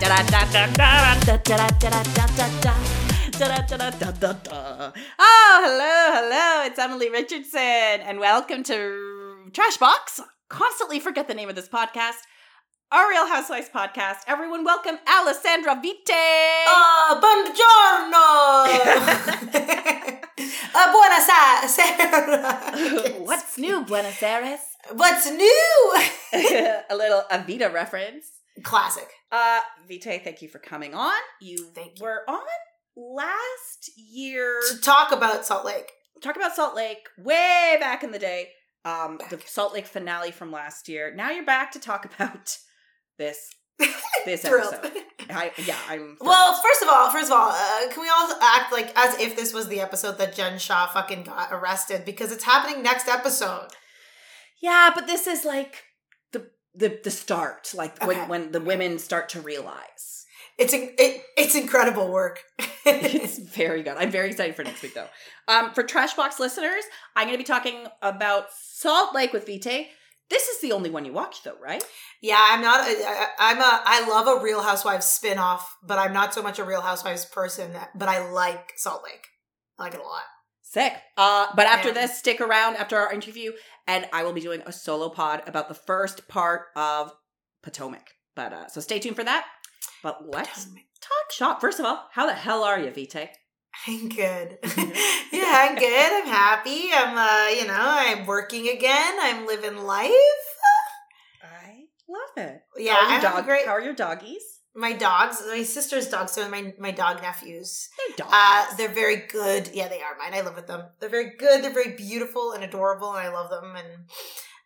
Oh, hello, hello. It's Emily Richardson, and welcome to Trash Box. Constantly forget the name of this podcast. Our Real Housewives podcast. Everyone, welcome Alessandra Vite. Oh, buongiorno! uh, buonasera. What's new, Buenos Aires? What's new? a little Evita reference. Classic. Uh, Vite, thank you for coming on. You Thank you. were on last year. To talk about Salt Lake. Talk about Salt Lake way back in the day. Um, the Salt Lake finale from last year. Now you're back to talk about this this episode. I, yeah, I'm. Well, first of all, first of all, uh, can we all act like as if this was the episode that Jen Shah fucking got arrested because it's happening next episode. yeah, but this is like the the start, like Okay. when when the women start to realize. It's it, it's incredible work. it's very good. I'm very excited for next week, though. Um, for Trashbox listeners, I'm going to be talking about Salt Lake with Vite. This is the only one you watch, though, right? yeah, I'm not. I, I'm a. I love a Real Housewives spinoff, but I'm not so much a Real Housewives person. But I like Salt Lake. I like it a lot. Sick. Uh, but after Yeah. this, stick around after our interview, and I will be doing a solo pod about the first part of Potomac. But uh, so stay tuned for that. But let's talk shop. First of all, how the hell are you, Vite? I'm good. yeah, I'm good. I'm happy. I'm, uh, you know, I'm working again. I'm living life. I love it. Yeah, how are your dog? great. How are your doggies? My dogs, my sister's dogs, so my my dog nephews. They're dogs. Uh, they're very good. Yeah, they are mine. I live with them. They're very good. They're very beautiful and adorable, and I love them. And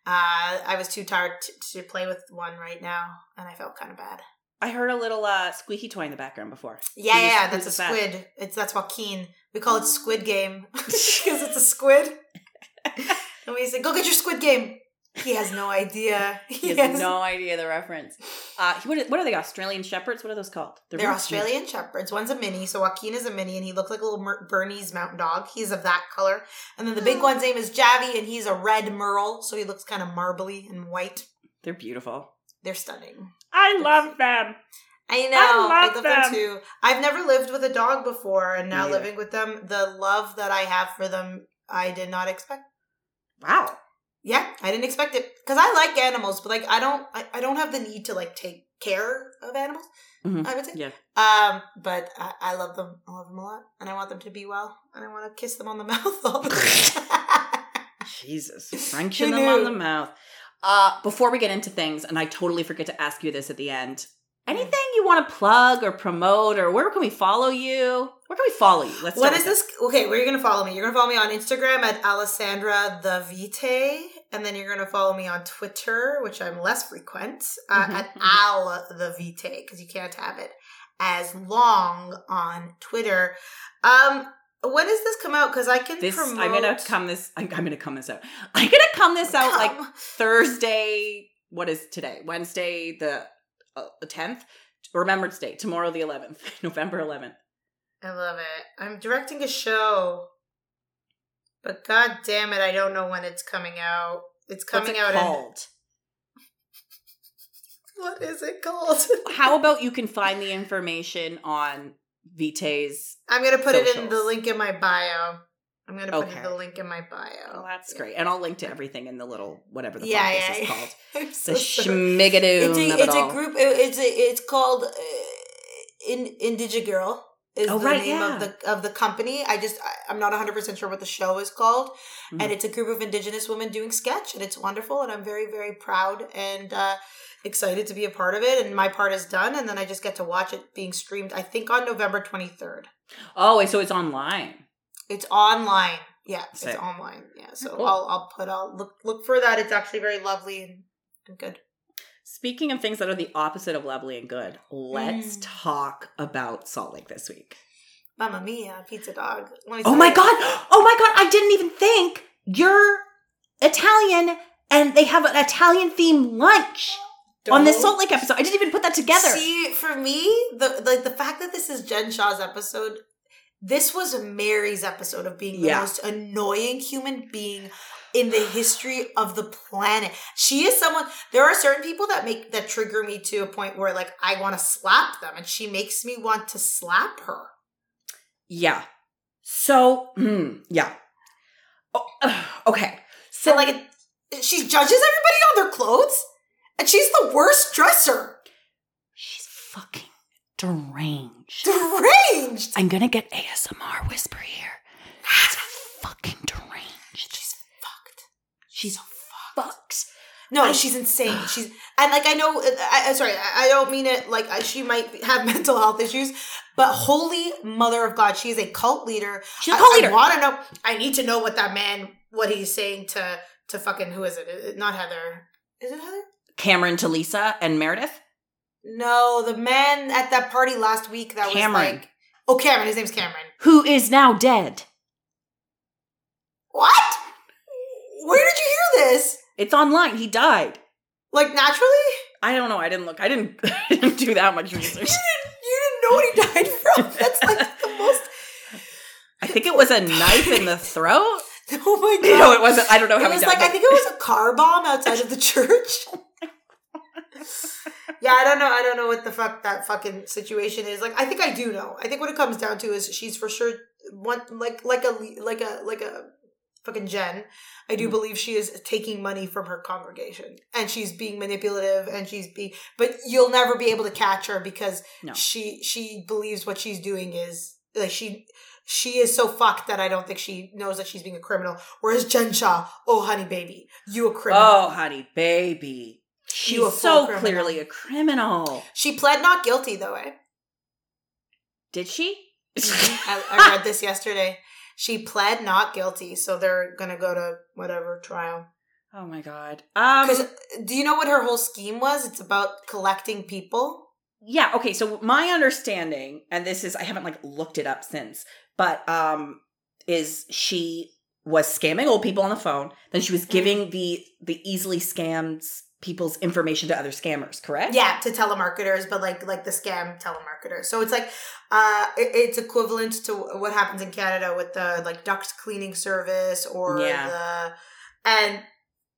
uh, I was too tired to, to play with one right now, and I felt kind of bad. I heard a little uh, squeaky toy in the background before. Yeah, Who's- yeah, that's a that? squid. It's that's Joaquin. We call it Squid Game because it's a squid. and we say, "Go get your Squid Game." He has no idea. He has has- no idea the reference. Uh, what, are, what are they? Australian shepherds? What are those called? They're real Australian shepherds. One's a mini, so Joaquin is a mini, and he looks like a little Mer- Bernese mountain dog. He's of that color. And then the big Oh. one's name is Javi, and he's a red merle, so he looks kind of marbly and white. They're beautiful. They're stunning. I love them. I know. I love love, them. them. too. I've never lived with a dog before, and now Me either. living with them, the love that I have for them, I did not expect. Wow. Yeah, I didn't expect it because I like animals, but like I don't, I, I don't have the need to like take care of animals. Mhm. I would say. Yeah. Um, but I, I love them. I love them a lot, and I want them to be well, and I want to kiss them on the mouth all the time. Jesus. Frenching them on the mouth. Uh, before we get into things, and I totally forget to ask you this at the end. Anything you want to plug or promote, or where can we follow you? Where can we follow you? Let's. what is this? Okay, where are you gonna follow me? You're gonna follow me on Instagram at Alessandra the Vite, and then you're gonna follow me on Twitter, which I'm less frequent, uh, Mhm, at mhm. Al the Vite because you can't have it as long on Twitter. Um, when does this come out? Because I can This promote. I'm gonna come this. I'm, I'm gonna come this out. I'm gonna come this out like Thursday. What is today? Wednesday, the uh, the tenth. Remembrance Day. Tomorrow, the eleventh, November eleventh. I love it. I'm directing a show, but god damn it, I don't know when it's coming out. It's What's coming it out. called? In, what is it called? How about you can find the information on Vite's? I'm gonna put it in the link in my bio. I'm gonna put Okay. in the link in my bio. Oh, that's Yeah. great, and I'll link to everything in the little whatever the Yeah, fuck yeah, this is called. So The schmigadoon It's a, it's a group. it- It's a, it's called uh, in Indigigirl is Oh, the right, name yeah. of the of the company. I just I, I'm not 100 percent sure what the show is called, Mhm. and it's a group of Indigenous women doing sketch, and it's wonderful, and I'm very very proud and uh, excited to be a part of it. And my part is done, and then I just get to watch it being streamed. I think on November 23rd. Oh, so it's online. It's online. Yeah, Sick. it's online. Yeah, so Cool. I'll I'll put I'll look look for that. It's actually very lovely and, and good. Speaking of things that are the opposite of lovely and good, let's Mm. talk about Salt Lake this week. Mamma mia, pizza dog. Oh my you. god! Oh my god! I didn't even think you're Italian, and they have an Italian themed lunch on this Salt Lake episode. I didn't even put that together. See, for me, the like the fact that this is Jen Shah's episode, this was Mary's episode of being the Yeah. most annoying human being in the history of the planet. She is someone. There are certain people that make that trigger me to a point where like I want to slap them, and she makes me want to slap her. Yeah. So, mm, yeah. Oh, okay. So, So like, she judges everybody on their clothes, and she's the worst dresser. she's fucking deranged. Deranged. I'm gonna get ASMR whisper here. She's fucking deranged. She's fucked. She's fucked. No, I- she's insane. She's and like I know. I, I sorry, I I don't mean it like I- she might have mental health issues, but holy mother of God, she is a cult leader. She's a cult leader. I, want to know. I need to know what that man, what he's saying to to fucking who is it? Is it Not Heather. Is it Heather? Cameron to Lisa and Meredith. No, the man at that party last week that Cameron. was like, oh Cameron, his name's Cameron. Who is now dead. What? Where did you hear this? It's online. He died. Like naturally? I don't know. I didn't look. I didn't. I didn't do that much You research. didn't, you didn't know what he died from. That's like the most. I think it was a knife in the throat. Oh my god! No, it wasn't. I don't know how it he was died. like I think it was a car bomb outside of the church. yeah, I don't know. I don't know what the fuck that fucking situation is. Like, I think I do know. I think what it comes down to is she's for sure one like like a like a like a fucking Jen. I do Mhm. believe she is taking money from her congregation and she's being manipulative and she's being. But you'll never be able to catch her because No. she she believes what she's doing is like she. She is so fucked that I don't think she knows that she's being a criminal. Whereas Jen Shah, oh honey baby, you a criminal. Oh, honey, baby. She's You a so criminal. clearly a criminal. She pled not guilty though, eh? Did she? I, I read this yesterday. She pled not guilty, so they're gonna go to whatever trial. oh my god. Um. Because do you know what her whole scheme was? It's about collecting people. yeah. Okay. So my understanding, and this is I haven't like looked it up since, but um, is she was scamming old people on the phone. Then she was giving the the easily scammed people's information to other scammers. Correct? Yeah, to telemarketers, but like like the scam telemarketers. So it's like uh it- it's equivalent to what happens in Canada with the like duct cleaning service or Yeah. the and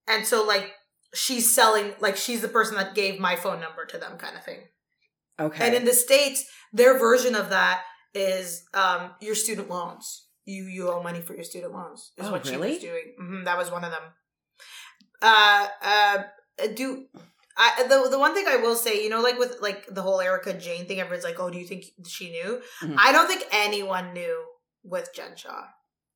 and so like she's selling like she's the person that gave my phone number to them kind of thing. Okay. And in the states, their version of that is um, your student loans. You you owe money for your student loans. Is Oh, what she really? was doing. hmm that was one of them. Uh, uh, do I the the one thing I will say, you know, like with like the whole Erika Jayne thing, everyone's like, "Oh, do you think she knew?" Mhm. I don't think anyone knew with Jen Shah.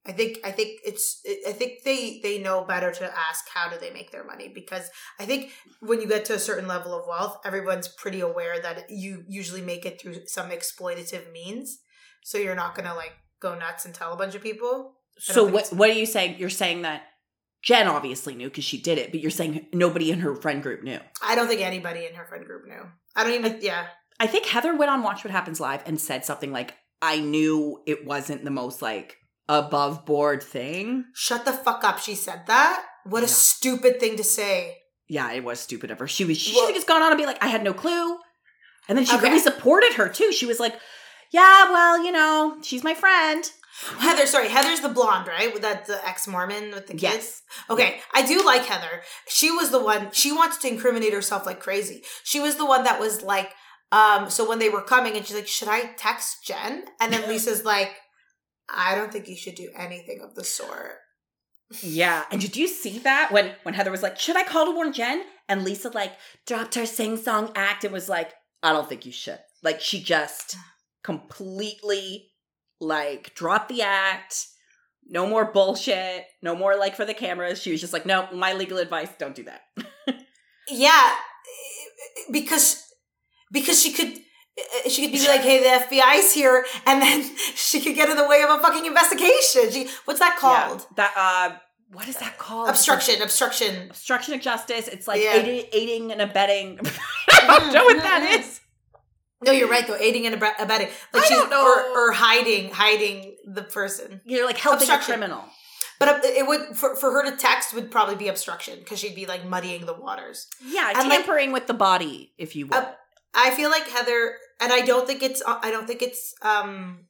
I think I think it's I think they they know better to ask how do they make their money because I think when you get to a certain level of wealth, everyone's pretty aware that you usually make it through some exploitative means. So you're not gonna like go nuts and tell a bunch of people. So what? What are you saying? You're saying that Jen obviously knew because she did it, but you're saying nobody in her friend group knew. I don't think anybody in her friend group knew. I don't even. Yeah, I think Heather went on Watch What Happens Live and said something like, I knew it wasn't the most like above board thing. shut the fuck up. She said that. What a stupid thing to say. Yeah, it was stupid of her. She was she Well- should have just gone on and be like, I had no clue. And then she Okay. really supported her too. She was like, Yeah, well, you know, she's my friend. Heather, sorry, Heather's the blonde, right? With that the ex Mormon with the kids. Yes. Okay, I do like Heather. She was the one. She wants to incriminate herself like crazy. She was the one that was like, um. So when they were coming, and she's like, "Should I text Jen?" And then Lisa's like, "I don't think you should do anything of the sort." Yeah. And did you see that when when Heather was like, Should I call to warn Jen? And Lisa like dropped her sing song act and was like, I don't think you should. Like she just completely like drop the act. No more bullshit. No more like for the cameras. She was just like, no, my legal advice, don't do that. Yeah, because because she could. She could be like, "Hey, the FBI's here," and then she could get in the way of a fucking investigation. She, what's that called? Yeah. That uh what is that called? Obstruction. Obstruction. Obstruction of justice. It's like Yeah. aiding, aiding and abetting. I don't know what that is. No, you're right though. Aiding and abetting, like I she's don't know. or, or hiding, hiding the person. You're like helping a Obstruction. criminal. But uh, it would for, for her to text would probably be obstruction because she'd be like muddying the waters. Yeah, And, like- tampering with the body, if you will. Uh, I feel like Heather, and I don't think it's I don't think it's um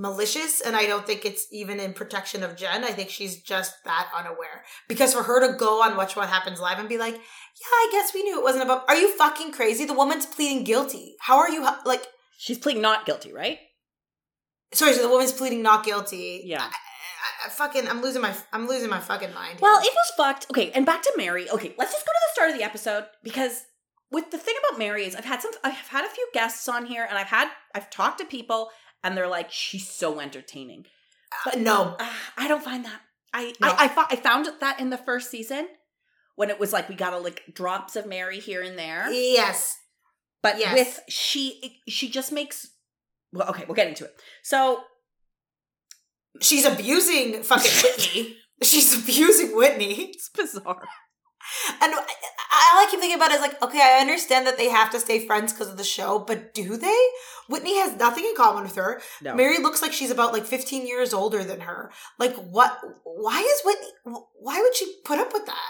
malicious and I don't think it's even in protection of Jen. I think she's just that unaware. Because for her to go on Watch What Happens Live and be like, yeah, I guess we knew it wasn't about, are you fucking crazy? The woman's pleading guilty. How are you, like, She's pleading not guilty, right? sorry, so the woman's pleading not guilty. Yeah. I, I, I fucking, I'm losing my, I'm losing my fucking mind. Well, here. it was fucked. Okay, and back to Mary. Okay, let's just go to the start of the episode because with the thing about Mary is I've had some I've had a few guests on here and I've had I've talked to people and they're like she's so entertaining. Uh, no. Uh, I don't find that. I No. I I, I found that in the first season when it was like we got a like drops of Mary here and there. Yes. But Yes. with she she just makes well okay, we'll get into it. So She's abusing fucking Whitney. She's abusing Whitney. it's bizarre. And all I keep thinking about is like, okay, I understand that they have to stay friends because of the show, but do they? Whitney has nothing in common with her. No. Mary looks like she's about like 15 years older than her. Like, what? Why is Whitney? Why would she put up with that?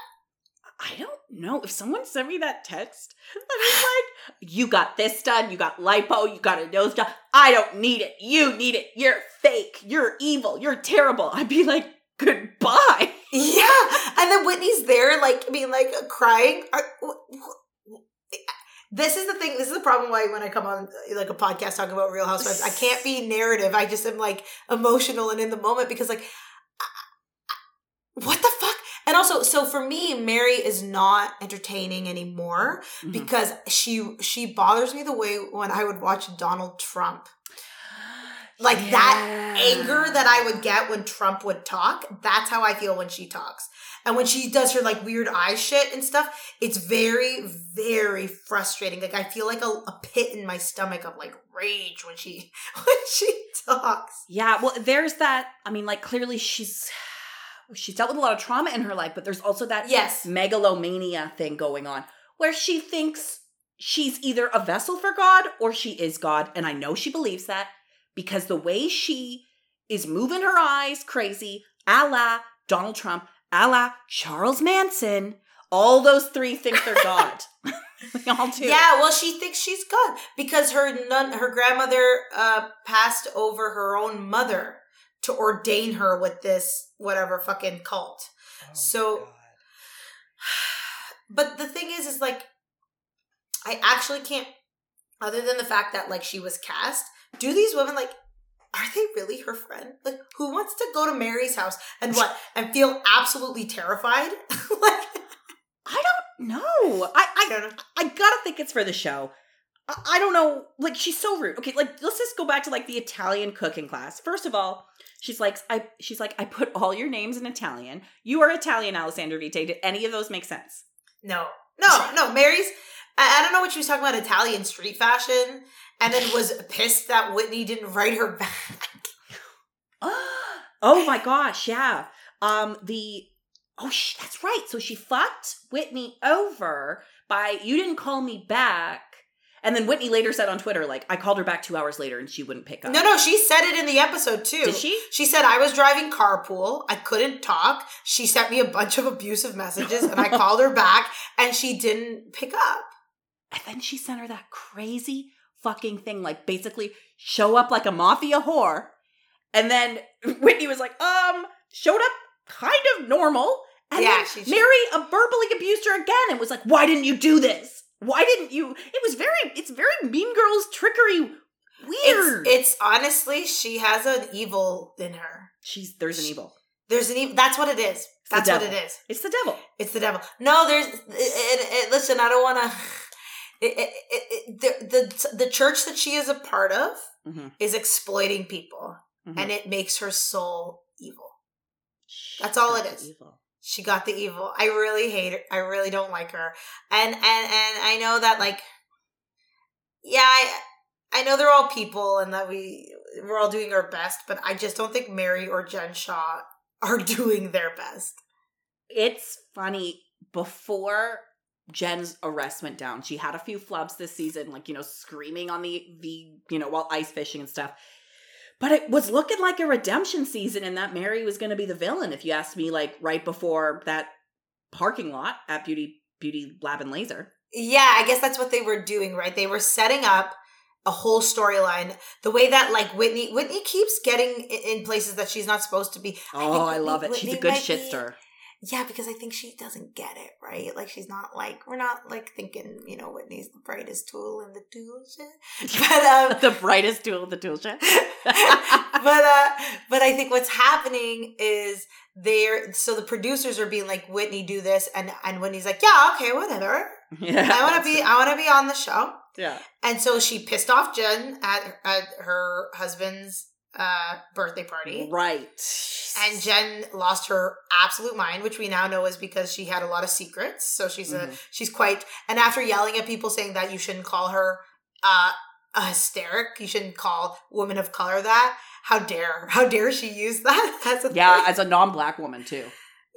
I don't know. If someone sent me that text that is like, you got this done, you got lipo, you got a nose job. I don't need it. You need it. You're fake. You're evil. You're terrible. I'd be like, goodbye. Yeah, and then Whitney's there, like being like crying. Are- wh- wh- This is the thing. This is the problem. Why when I come on like a podcast talking about Real Housewives, I can't be narrative. I just am like emotional and in the moment because like, what the fuck? And also, so for me, Mary is not entertaining anymore Mhm. because she she bothers me the way when I would watch Donald Trump. Like that anger that I would get when Trump would talk, that's how I feel when she talks. And when she does her like weird eye shit and stuff, it's very, very frustrating. Like I feel like a, a pit in my stomach of like rage when she when she talks. Yeah, well, there's that. I mean, like, clearly she's she's dealt with a lot of trauma in her life, but there's also that Yes. megalomania thing going on where she thinks she's either a vessel for God or she is God. And I know she believes that because the way she is moving her eyes crazy, a la Donald Trump, a la Charles Manson, all those three think they're God. they all do. Yeah, well, she thinks she's God because her nun, her grandmother uh, passed over her own mother to ordain her with this whatever fucking cult. So- But the thing is, is like, I actually can't. Other than the fact that like she was cast, do these women like? Are they really her friend? Like, who wants to go to Mary's house and what and feel absolutely terrified? like, I don't know. I, I I don't know. I gotta think it's for the show. I, I don't know. Like she's so rude. Okay, like let's just go back to like the Italian cooking class. First of all, she's like, I she's like, I put all your names in Italian. You are Italian, Alessandra Vite. Did any of those make sense? No, no, no. Mary's. I, I don't know what she was talking about Italian street fashion, and then was pissed that Whitney didn't write her back. oh my gosh, yeah. Um, the oh, sh- that's right. So she fucked Whitney over by you didn't call me back, and then Whitney later said on Twitter like I called her back two hours later and she wouldn't pick up. No, no, she said it in the episode too. Did she? She said I was driving carpool. I couldn't talk. She sent me a bunch of abusive messages, and I called her back, and she didn't pick up. And then she sent her that crazy fucking thing, like basically show up like a mafia whore. And then Whitney was like, um, showed up kind of normal. And Yeah, then she- she- Mary uh, verbally abused her again and was like, why didn't you do this? Why didn't you? It was very, it's very Mean Girls trickery weird. It's, it's honestly, she has an evil in her. She's, there's an evil. There's an evil. That's what it is. That's what it is. It's the devil. It's the devil. No, there's. It, it, it- listen, I don't want to. It, it, it, it, the, the the church that she is a part of Mhm. is exploiting people, Mhm. and it makes her soul evil. That's all it is. She got the evil. I really hate her. I really don't like her. And and and I know that like yeah, I I know they're all people and that we we're all doing our best, but I just don't think Mary or Jen Shah are doing their best. It's funny. Before Jen's arrest went down, she had a few flubs this season, like, you know, screaming on the, the, you know, while ice fishing and stuff. But it was looking like a redemption season and that Mary was going to be the villain, if you asked me, like, right before that parking lot at Beauty, Beauty Lab and Laser. Yeah, I guess that's what they were doing, right? They were setting up a whole storyline. The way that like Whitney Whitney keeps getting in places that she's not supposed to be. Oh, think I love it. Whitney She's a good might shit be-. Yeah, because I think she doesn't get it, right? Like she's not like we're not like thinking, you know, Whitney's the brightest tool in the tool shed. But um the brightest tool of the tool shed. but uh but I think what's happening is they're so the producers are being like Whitney do this and and Whitney's like, Yeah, okay, whatever. yeah, I wanna be it. I wanna be on the show. Yeah. And so she pissed off Jen at at her husband's uh birthday party. Right. And Jen lost her absolute mind, which we now know is because she had a lot of secrets. So she's a Mhm. she's quite and after yelling at people saying that you shouldn't call her uh a hysteric, you shouldn't call women of color that. How dare how dare she use that as a yeah, thing? as a non-black woman too.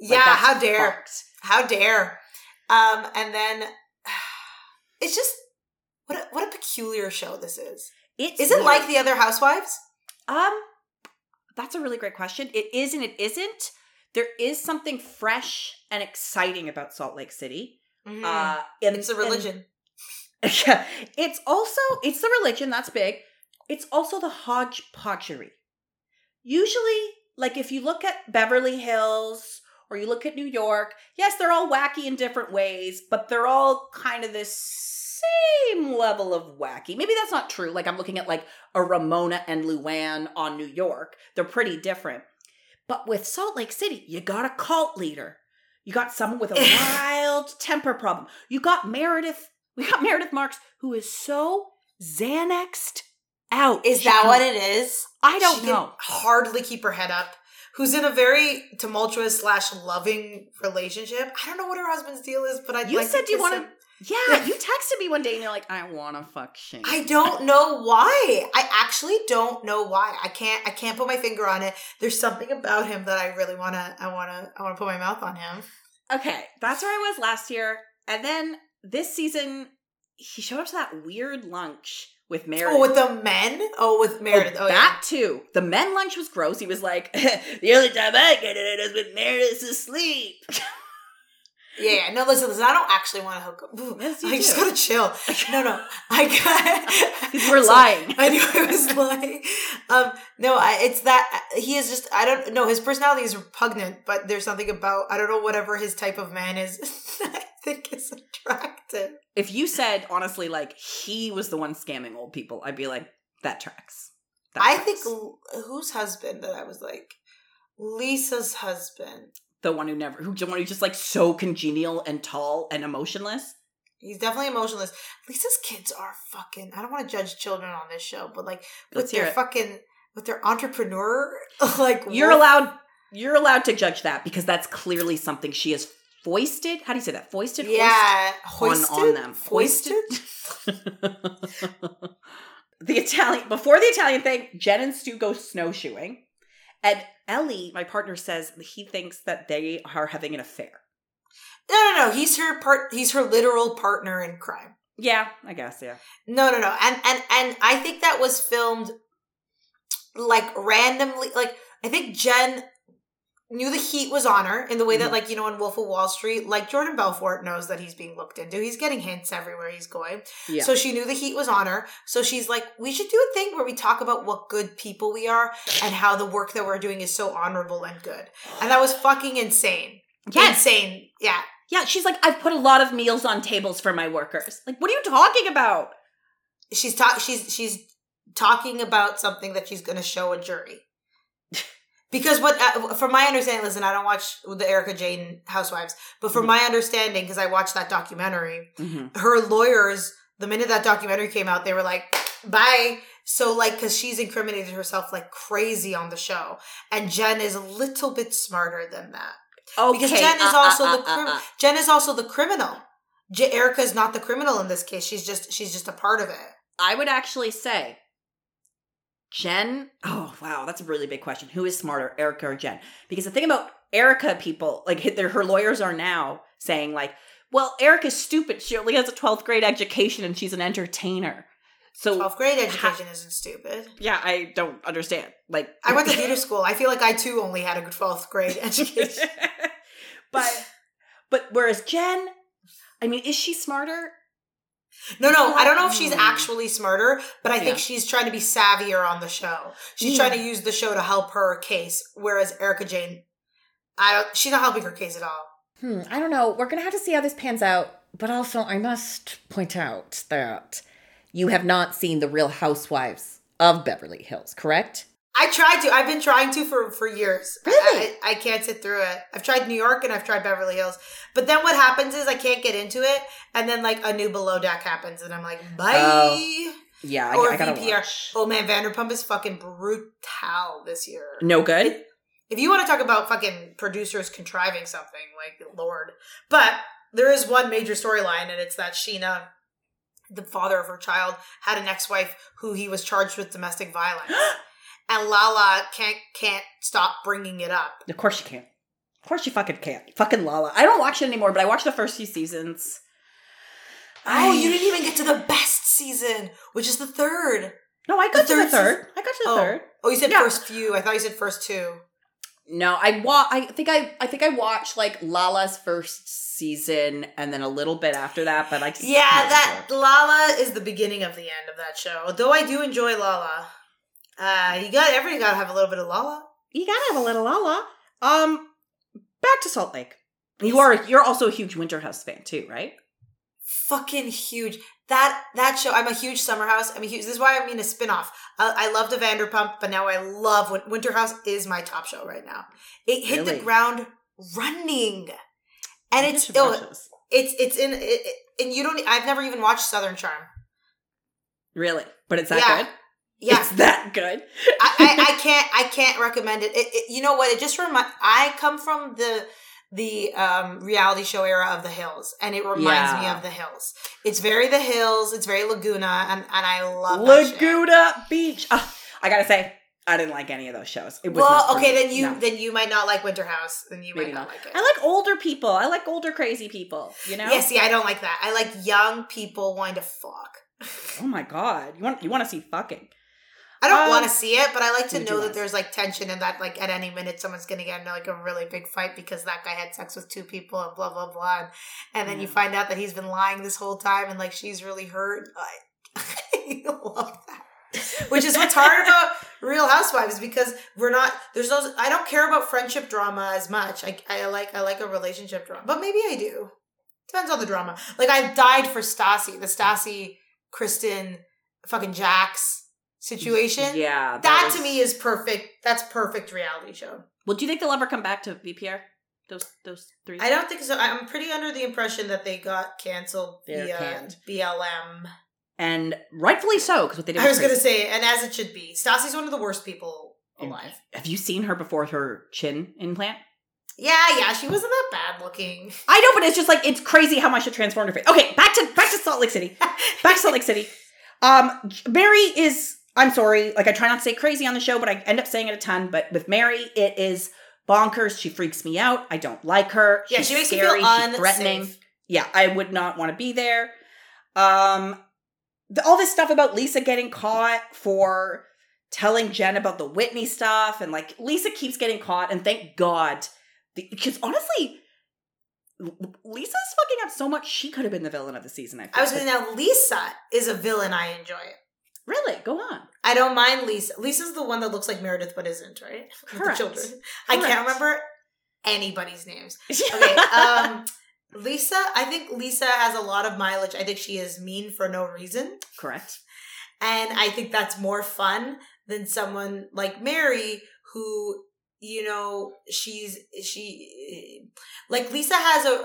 Like, yeah, how dare fucked. how dare. Um and then it's just what a, what a peculiar show this is. It's Is it weird. like the other housewives? Um, that's a really great question. It is and it isn't. There is something fresh and exciting about Salt Lake City. Mhm. Uh, and it's a religion. and- yeah, it's also it's the religion that's big. It's also the hodgepodgery. Usually, like if you look at Beverly Hills or you look at New York, yes, they're all wacky in different ways, but they're all kind of this same level of wacky. Maybe that's not true. Like I'm looking at like a Ramona and Luann on New York. They're pretty different. But with Salt Lake City, you got a cult leader. You got someone with a wild temper problem. You got Meredith. We got Meredith Marks, who is so Xanaxed out. Is She that can- what it is? I don't she know. Can hardly keep her head up. Who's in a very tumultuous slash loving relationship? I don't know what her husband's deal is, but I You like said you him. Yeah, you texted me one day and you're like, I want to fuck Shane. I don't know why. I actually don't know why. I can't. I can't put my finger on it. There's something about him that I really wanna. I wanna. I wanna put my mouth on him. Okay, that's where I was last year. And then this season, he showed up to that weird lunch with Meredith. Oh, with the men. Oh, with oh, Meredith. Oh, that too. The men lunch was gross. He was like, the only time I get it is when Meredith's asleep. yeah. yeah. No, listen, listen. I don't actually want to hook up. Ooh, Yes, you I just gotta chill. No, no. I got. We're So- lying. I knew I was lying. Um, no, I, it's that he is just. I don't know. His personality is repugnant, but there's something about I don't know whatever his type of man is. I think is attractive. If you said, honestly, like, he was the one scamming old people, I'd be like, that tracks. That I tracks. think L- whose husband that I was like Lisa's husband. The one who never, who the one who's just like so congenial and tall and emotionless. He's definitely emotionless. Lisa's kids are fucking. I don't want to judge children on this show, but like Let's with their fucking with their entrepreneur, like You're wolf- allowed. You're allowed to judge that because that's clearly something she has foisted. How do you say that? Foisted. Yeah, Hoist? hoisted on, on them. Foisted. the Italian before the Italian thing, Jen and Stu go snowshoeing, and Ellie, my partner, says he thinks that they are having an affair. No, no, no. He's her part. He's her literal partner in crime. Yeah, I guess. Yeah. No, no, no. And and and I think that was filmed like randomly. Like I think Jen knew the heat was on her in the way that, Mhm. like you know, in Wolf of Wall Street, like Jordan Belfort knows that he's being looked into. He's getting hints everywhere he's going. Yeah. So she knew the heat was on her. So she's like, we should do a thing where we talk about what good people we are and how the work that we're doing is so honorable and good. And that was fucking insane. yes. Insane. Yeah. Yeah. She's like, I've put a lot of meals on tables for my workers. Like, what are you talking about? she's talk she's she's talking about something that she's going to show a jury. Because what, uh, from my understanding, listen, I don't watch the Erika Jayne Housewives, but from Mhm. my understanding, because I watched that documentary, Mm-hmm. her lawyers, the minute that documentary came out, they were like, "Bye." So, like, because she's incriminated herself like crazy on the show, and Jen is a little bit smarter than that. Okay. Because Jen is uh, also uh, the uh, crim- uh, uh. Jen is also the criminal. J- Erika is not the criminal in this case. She's just she's just a part of it. I would actually say Jen. Oh, wow. That's a really big question. Who is smarter, Erika or Jen? Because the thing about Erika people, like their, her lawyers are now saying, like, well, Erika's stupid. She only has a 12th grade education and she's an entertainer. So, 12th grade education isn't stupid. yeah, I don't understand. Like, I went to theater school. I feel like I too only had a 12th grade education. but, but whereas Jen, I mean, is she smarter? No, no, I don't know if she's Hmm. actually smarter, but I think Yeah. she's trying to be savvier on the show. She's Yeah. trying to use the show to help her case, whereas Erika Jayne, I don't. She's not helping her case at all. Hmm, I don't know. We're going to have to see how this pans out. But also, I must point out that you have not seen The Real Housewives of Beverly Hills, correct? I tried to. I've been trying to for for years. Really? I, I, can't sit through it. I've tried New York and I've tried Beverly Hills, but then what happens is I can't get into it, and then like a new below deck happens, and I'm like, bye. Oh, Yeah, I, or I gotta VPR. watch. Oh man, Vanderpump is fucking brutal this year. No good. If you want to talk about fucking producers contriving something, like Lord. But there is one major storyline, and it's that Scheana, the father of her child, had an ex-wife who he was charged with domestic violence, and Lala can't can't stop bringing it up. Of course you can't. Of course you fucking can't. Fucking Lala. I don't watch it anymore, but I watched the first few seasons. Oh, you didn't even get to the best season, which is the third. No, I got The to the third third. I got to the Oh. third. Oh, you said Yeah. first few. I thought you said first two. No, I wa- I think I I think I watched like Lala's first season and then a little bit after that, but I just Yeah, that Lala is the beginning of the end of that show. Though I do enjoy Lala. Uh, you got everybody got to have a little bit of Lala. you gotta have a little Lala. Um, back to Salt Lake. You are you're also a huge Winter House fan too, right? fucking huge. That that show. I'm a huge Summer House. I'm a huge. This is why I mean a spinoff. I, I loved a Vanderpump, but now I love Win- Winter House. Is my top show right now. It hit Really? the ground running, and I it's it's it's in it, it- and you don't. I've never even watched Southern Charm. really, but it's that Yeah. good. Yeah, It's that good. I, I, I can't I can't recommend it. It, it. You know what? It just remind. I come from the the um, reality show era of The Hills, and it reminds me of The Hills. It's very The Hills. It's very Laguna, and and I love. Laguna Beach. Ah, I gotta say, I didn't like any of those shows. It was Well, okay, then you No. then you might not like Winter House. Then you Maybe might not, not. like it. I like older people. I like older crazy people. You know. Yeah, see, I don't like that. I like young people wanting to fuck. Oh my god. You want you want to see fucking? I don't Um, want to see it, but I like to know that there's like tension and that like at any minute someone's gonna get into like a really big fight because that guy had sex with two people and blah blah blah, and, and then you find out that he's been lying this whole time and like she's really hurt. I, I love that. Which is what's hard about Real Housewives because we're not there's no I don't care about friendship drama as much. I I like I like a relationship drama, but maybe I do. Depends on the drama. Like I died for Stassi, the Stassi, Kristen, fucking Jax situation. Yeah. That was- to me is perfect. That's perfect reality show. Well, do you think they'll ever come back to VPR? Those those three. I don't think so. I'm pretty under the impression that they got canceled They're via canned. BLM. and rightfully so because what they did. I was crazy. gonna say, and as it should be, Stassi's one of the worst people And alive. Have you seen her before her chin implant? Yeah, yeah, she wasn't that bad looking. I know, but it's just like it's crazy how much it transformed her face. Okay, back to back to Salt Lake City. Back to Salt Lake City. Um, Mary is. I'm sorry. Like I try not to say crazy on the show, but I end up saying it a ton. But with Mary, it is bonkers. She freaks me out. I don't like her. Yeah, She's she makes scary. me feel She's threatening. unsafe. Yeah, I would not want to be there. Um, the, all this stuff about Lisa getting caught for telling Jen about the Whitney stuff, and like Lisa keeps getting caught, and thank God, because honestly, Lisa's fucking up so much. She could have been the villain of the season. I. I was gonna now Lisa is a villain. I enjoy it. Really go on. I don't mind Lisa. Lisa's the one that looks like Meredith but isn't, right? Correct. children. I can't remember anybody's names. Okay. Um Lisa, I think Lisa has a lot of mileage. I think she is mean for no reason. correct. And I think that's more fun than someone like Mary who, you know, she's she like Lisa has a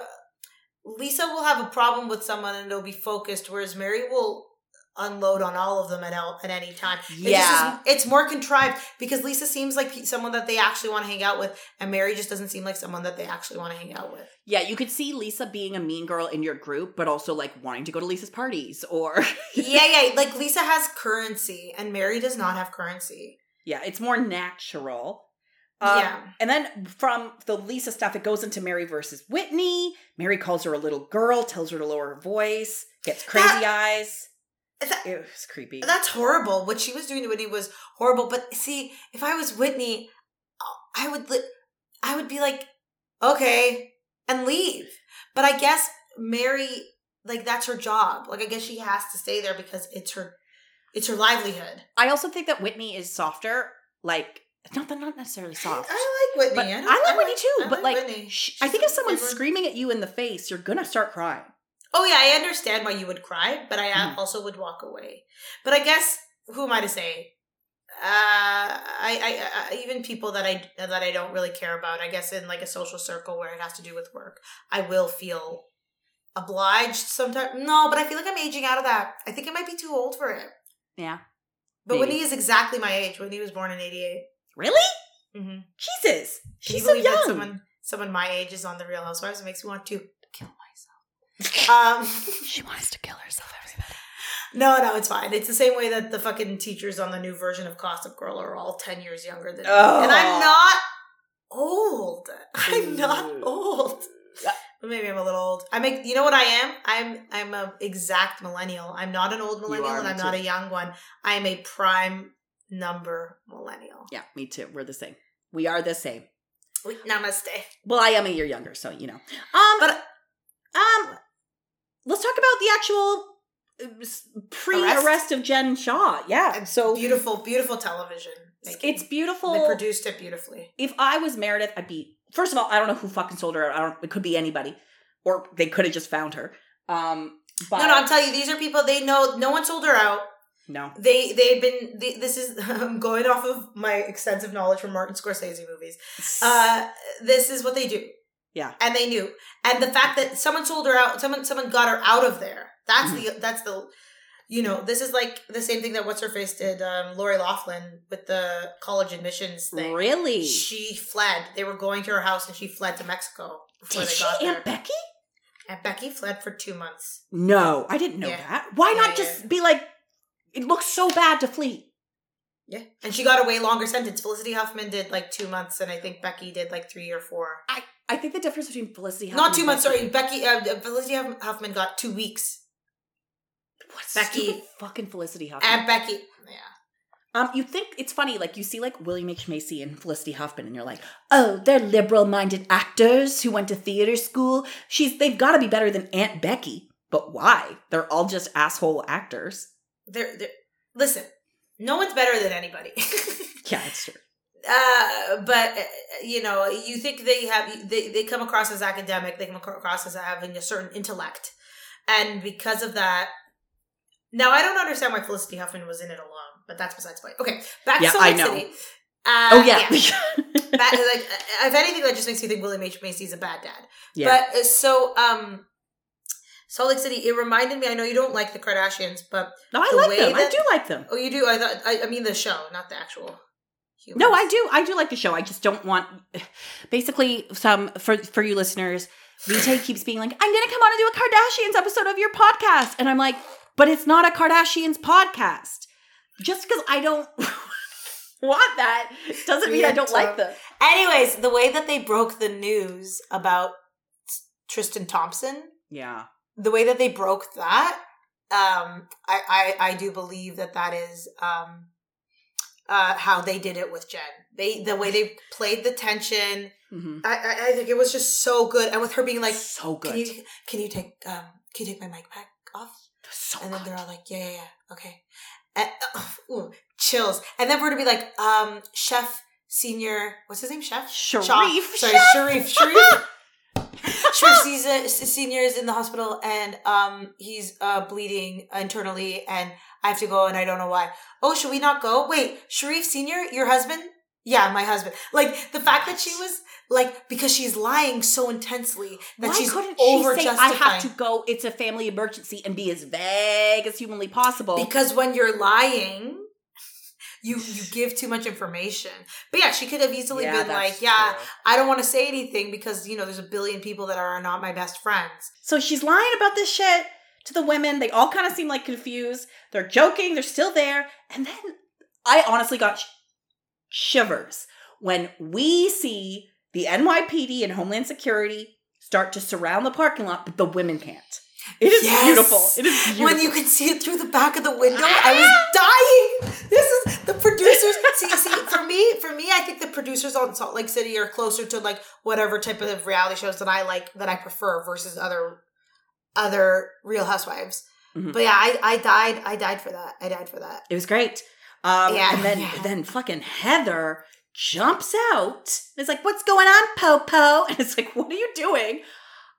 Lisa will have a problem with someone and it'll be focused, whereas Mary will unload on all of them at, at any time. It Yeah. is- it's more contrived because Lisa seems like someone that they actually want to hang out with, and Mary just doesn't seem like someone that they actually want to hang out with. Yeah, you could see Lisa being a mean girl in your group, but also like wanting to go to Lisa's parties or yeah, yeah. Like Lisa has currency, and Mary does not have currency. yeah, it's more natural. Um, yeah. And then from the Lisa stuff, it goes into Mary versus Whitney. Mary calls her a little girl, tells her to lower her voice, gets crazy eyes. That- It was creepy. That's horrible. What she was doing to Whitney was horrible. But see, if I was Whitney, I would li- I would be like, okay, and leave. But I guess Mary like that's her job. Like I guess she has to stay there because it's her it's her livelihood. I also think that Whitney is softer. Like, not that not necessarily soft. I like Whitney. I, I, like Whitney too. I but like, Whitney. sh- I think if someone's screaming at you in the face, you're gonna start crying. Oh yeah, I understand why you would cry, but I Mhm. also would walk away. But I guess who am I to say? Uh, I, I, I even people that I that I don't really care about. I guess in like a social circle where it has to do with work, I will feel obliged sometimes. No, but I feel like I'm aging out of that. I think I might be too old for it. Yeah. But Maybe. Whitney is exactly my age. Whitney was born in '88. Really? Mm-hmm. Jesus. Can you She's so believe that young. someone someone my age is on the Real Housewives? It makes me want to kill. Um. she wants to kill herself. Everybody. No, no, it's fine. It's the same way that the fucking teachers on the new version of Gossip Girl are all 10 years younger than me. Oh. And I'm not old. I'm not old. But maybe I'm a little old. I make you know what I am? I'm I'm a exact millennial. I'm not an old millennial are, and I'm not a young one. I'm a prime number millennial. Yeah, me too. We're the same. We are the same. Wait, Namaste. Well, I am a year younger, so you know. Um, But um, let's talk about the actual uh, pre-arrest of Jen Shah. Yeah, And so beautiful, beautiful television. making. it's beautiful. They produced it beautifully. if I was Meredith, I'd be first of all, I don't know who fucking sold her. out. I don't. It could be anybody, or they could have just found her. Um, but no, no, I'm telling you, these are people they know. No one sold her out. no. they they've been they, this is I'm going off of my extensive knowledge from Martin Scorsese movies. Uh, this is what they do. Yeah. and they knew, and the fact that someone sold her out, someone someone got her out of there. That's Mm-hmm. the that's the, you know, this is like the same thing that what's her face did, um, Lori Laughlin with the college admissions thing. really? She fled. They were going to her house, and she fled to Mexico before Did they she, got Aunt there. Becky? and Becky fled for two months. No, I didn't know Yeah. that. Why Yeah, not just yeah. be like? It looks so bad to flee. Yeah, and she got a way longer sentence. Felicity Huffman did like two months, and I think Becky did like three or four. I I think the difference between Felicity Huffman. Not two months. Becky- Sorry, Becky. Uh, Felicity Huffman got two weeks, What Becky- fucking Felicity Huffman. and Becky. Yeah, Um, you think it's funny, like you see like William H. Macy and Felicity Huffman, and you're like, oh, they're liberal-minded actors who went to theater school. She's they've got to be better than Aunt Becky, but why? They're all just asshole actors. they're, they're listen. No one's better than anybody. Yeah, it's true. uh, but uh, you know, you think they have they they come across as academic. They come across as having a certain intellect, and because of that. Now I don't understand why Felicity Huffman was in it alone, but that's besides the point. Okay, back Yeah, to Salt I Lake know. City. Uh, oh yeah, that, like, uh, if anything, that just makes me think William H Macy is a bad dad. yeah. But uh, so, um, Salt Lake City. It reminded me. I know you don't like the Kardashians, but no, I the like them. I do like them. oh, you do. I thought. I, I mean, the show, not the actual. Humans. No, I do. I do like the show. I just don't want. Basically, some for for you listeners, Vita keeps being like, "I'm gonna come on and do a Kardashians episode of your podcast," and I'm like, "But it's not a Kardashians podcast." Just because I don't want that doesn't mean I don't like them. Anyways, the way that they broke the news about Tristan Thompson, Yeah, the way that they broke that, um, I, I I do believe that that is um, uh, how they did it with Jen. They the way they played the tension. hmm I, I I think it was just so good, and with her being like, so good. "Can you can you take um can you take my mic back off?" so And then good. they're all like, "Yeah, yeah, yeah, okay." And, uh, ooh, chills. And then we're to be like, um, Chef Senior, what's his name? Chef Sharif. Shah. Sorry, Chef. Sharif. Sharif. Sharif sees a, Senior is in the hospital and um he's uh bleeding internally and I have to go and I don't know why. Oh, should we not go? Wait, Sharif Senior, your husband? Yeah, my husband. Like the fact that she was like because she's lying so intensely that Why she's couldn't she over say, "I have to go"? It's a family emergency, and be as vague as humanly possible. because when you're lying you you give too much information but yeah she could have easily Yeah, been like yeah true. i don't want to say anything because you know there's a billion people that are not my best friends So she's lying about this shit to the women. They all kind of seem like confused. They're joking. They're still there. And then I honestly got sh- shivers when we see the NYPD and Homeland Security start to surround the parking lot, but the women can't. It is Yes! beautiful. It is beautiful. when you can see it through the back of the window i was dying this is the producers see see for me for me i think the producers on salt lake city are closer to like whatever type of reality shows that i like that i prefer versus other other Real Housewives. Mhm. But yeah, I, I died. I died for that. I died for that. It was great. Um, Yeah, and then yeah. then fucking Heather jumps out. And it's like, "What's going on, Popo?" And it's like, "What are you doing?"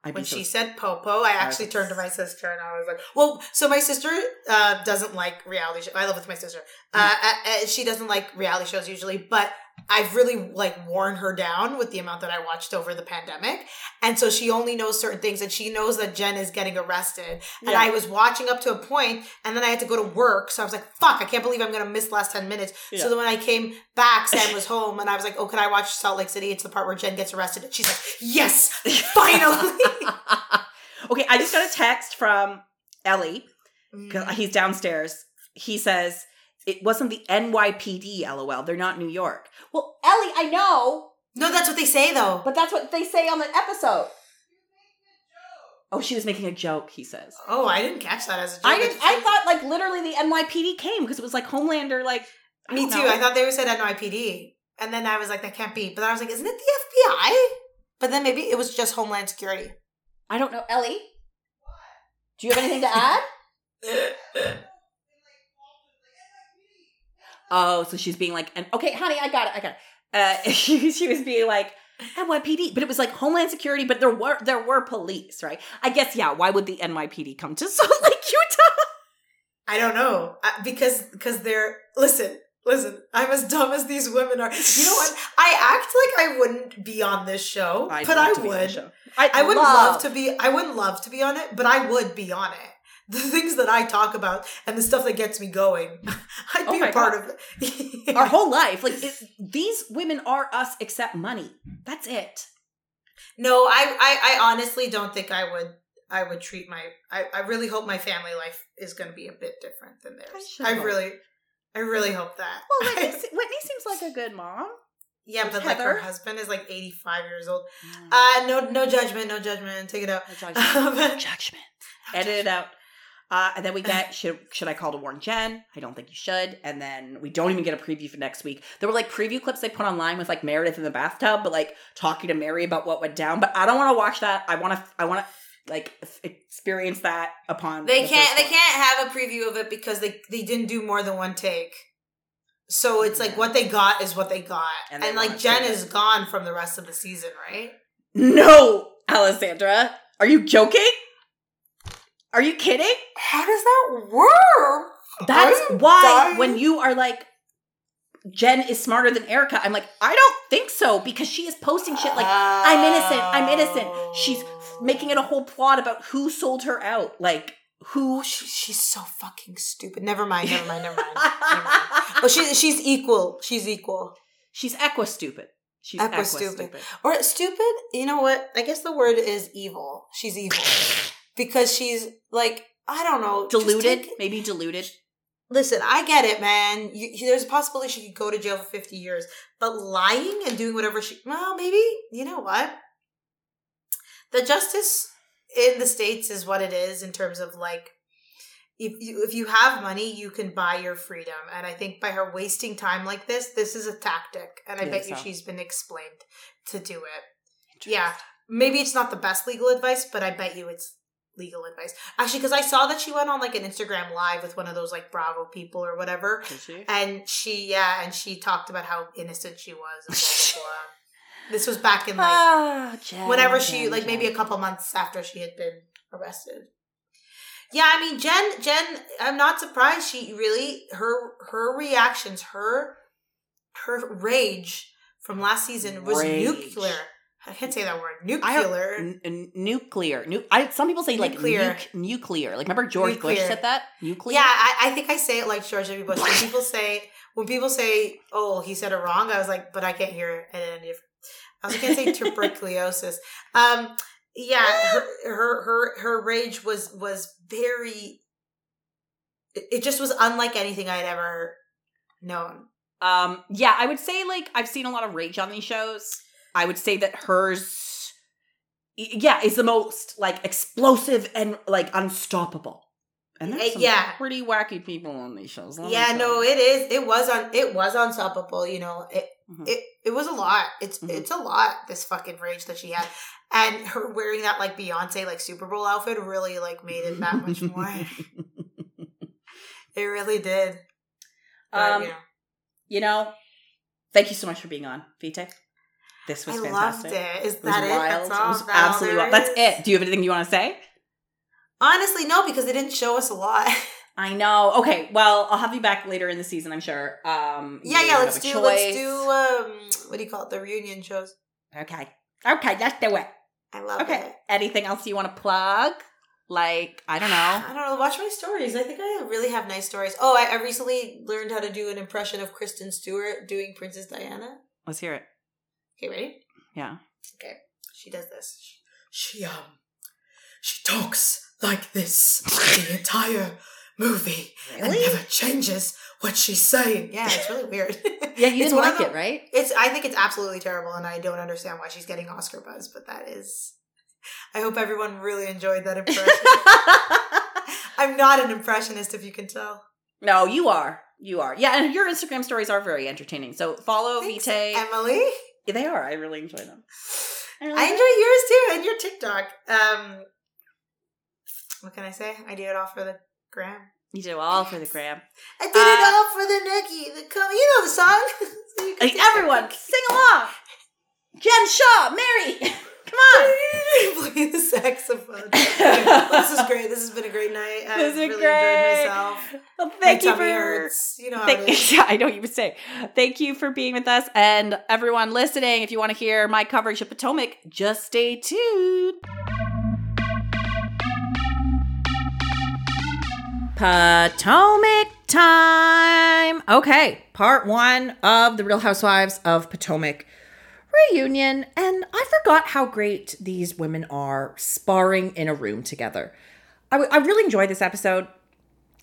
I'd When so she said Popo, I actually turned to my sister and I was like, "Well, so my sister uh, doesn't like reality shows. I live with my sister. Uh, Mm-hmm. uh, uh, she doesn't like reality shows usually, but I've really like worn her down with the amount that I watched over the pandemic, and so she only knows certain things, and she knows that Jen is getting arrested. And Yeah. I was watching up to a point, and then I had to go to work, so I was like, "Fuck, I can't believe I'm gonna miss the last ten minutes." Yeah. So then when I came back, Sam was home, and I was like, "Oh, can I watch Salt Lake City?" It's the part where Jen gets arrested, and she's like, "Yes, finally." okay, I just got a text from Ellie. Mm. He's downstairs. He says it wasn't the NYPD. LOL. They're not New York. Well, Ellie, I know, No, that's what they say though. but that's what they say on the episode. Oh, she was making a joke. He says. Oh, I didn't catch that as a joke. I didn't. I thought like literally the NYPD came because it was like Homelander. Like I Me don't too. know. I thought they were said NYPD, and then I was like, that can't be. But I was like, isn't it the FBI? But then maybe it was just Homeland Security. I don't know, Ellie. Do you have anything to add? Oh, so she's being like, and okay, honey, I got it, I got it. Uh, she, she was being like NYPD, but it was like Homeland Security, but there were there were police, right? I guess yeah. Why would the NYPD come to Salt Lake, Utah? I don't know I, because because they're listen. Listen, I'm as dumb as these women are. You know what? I act like I wouldn't be on this show, I'd but love I to be on the would. show. I'd I would love. to be. I wouldn't love to be on it, but I would be on it. The things that I talk about and the stuff that gets me going, I'd Oh be a part of it. Our whole life, like it, these women are us except money. That's it. No, I, I, I honestly don't think I would. I would treat my. I, I really hope my family life is going to be a bit different than theirs. should I, really, I really hope that. Well, Whitney, Whitney seems like a good mom. yeah, but like her husband is like eighty five years old. Mm. Uh no, no judgment, no judgment. Take it out. No judgment. No judgment. Edit it out. Uh, and then we get should should I call to warn Jen? I don't think you should. And then we don't even get a preview for next week. There were like preview clips they put online with like Meredith in the bathtub, but like talking to Mary about what went down. But I don't want to watch that. I want to. I want to like experience that upon. They the can't. They can't have a preview of it because they they didn't do more than one take. So it's like what they got is what they got, And and, like Jen is gone from the rest of the season, right? No, Alessandra, are you joking? Are you kidding? How does that work? That's I'm why dying. when you are like, Jen is smarter than Erika, I'm like, I don't think so because she is posting shit like, I'm innocent, I'm innocent. She's making it a whole plot about who sold her out. Like, who. Oh, she, she's so fucking stupid. Never mind. Never mind. Never mind. Never mind. Oh, she's she's equal. She's equal. She's equa stupid. She's Equa stupid. Or stupid. You know what? I guess the word is evil. She's evil because she's like I don't know, Deluded, take- maybe deluded. Listen, I get it, man. You, there's a possibility she could go to jail for 50 years, but lying and doing whatever she, well, maybe, you know what? The justice in the States is what it is in terms of like, if you, if you have money, you can buy your freedom. And I think by her wasting time like this, this is a tactic. And I You bet think you she's been explained to do it. Yeah. Maybe it's not the best legal advice, but I bet you it's legal advice. Actually, because I saw that she went on like an Instagram live with one of those like Bravo people or whatever. Did she? And she, yeah, and she talked about how innocent she was. Blah, blah, blah. this was back in like Ah, Jen, whenever she, Jen, like maybe a couple months after she had been arrested. Yeah, I mean, Jen, Jen, I'm not surprised. She really her her reactions, her her rage from last season was Rage. nuclear. I can't say that word. Nuclear. N- n- nuclear. Nu- I, some people say like Nuclear. nuclear. Like remember George Bush Nuclear. said that? Nuclear. Yeah, I, I think I say it like George W. Bush. When people say when people say, "Oh, he said it wrong," I was like, "But I can't hear it any different." I was gonna say tuberculosis. Um, yeah, her her her her rage was was very. It it just was unlike anything I'd ever known. Um, yeah, I would say like I've seen a lot of rage on these shows. I would say that hers, yeah, is the most like explosive and like unstoppable. And there's Uh, some yeah. pretty wacky people on these shows. yeah, no, it is. It was on. It was unstoppable. You know, it, Mhm. it it was a lot. It's Mhm. it's a lot. This fucking rage that she had, and her wearing that like Beyonce like Super Bowl outfit really like made it that much more. It really did. But, um, you know, you know, thank you so much for being on, Vite. This was I fantastic. loved it. Is It that it? wild. That's all. That absolutely wild. That's it. Do you have anything you want to say? Honestly, no, because they didn't show us a lot. I know. Okay, well, I'll have you back later in the season, I'm sure. Um, yeah, yeah. Let's do. Let's do. Um, what do you call it? The reunion shows. Okay. Okay, let's do it. I love Okay. it. Okay. Anything else you want to plug? Like, I don't know. I don't know. Watch my stories. I think I really have nice stories. Oh, I, I recently learned how to do an impression of Kristen Stewart doing Princess Diana. Let's hear it. Okay, ready? Yeah. Okay. She does this. She um she talks like this the entire movie and never changes what she's saying. Yeah, it's really weird. Yeah, you didn't like the- it, right? It's I think it's absolutely terrible and I don't understand why she's getting Oscar buzz, but that is I hope everyone really enjoyed that impression. I'm not an impressionist if you can tell. no, you are. You are. Yeah, and your Instagram stories are very entertaining. So follow Thanks, Vite. Emily. Yeah, they are. I really enjoy them. really I enjoy yours too and your TikTok. Um what can I say? I do it all for the gram. You do all for the gram. I did Uh, it all for the nookie. The come, you know the song. So Like, everyone, sing along. Jen Shah, Mary, come on. Play the saxophone. this is great. This has been a great night. I've This is really great. enjoyed myself. Well, thank My you tummy for. hurts. You know Thank, yeah, I know you would say. Thank you for being with us, and everyone listening. If you want to hear my coverage of Potomac, just stay tuned. Potomac time. Okay, part one of the Real Housewives of Potomac reunion, and I forgot how great these women are sparring in a room together. I, w- I really enjoyed this episode.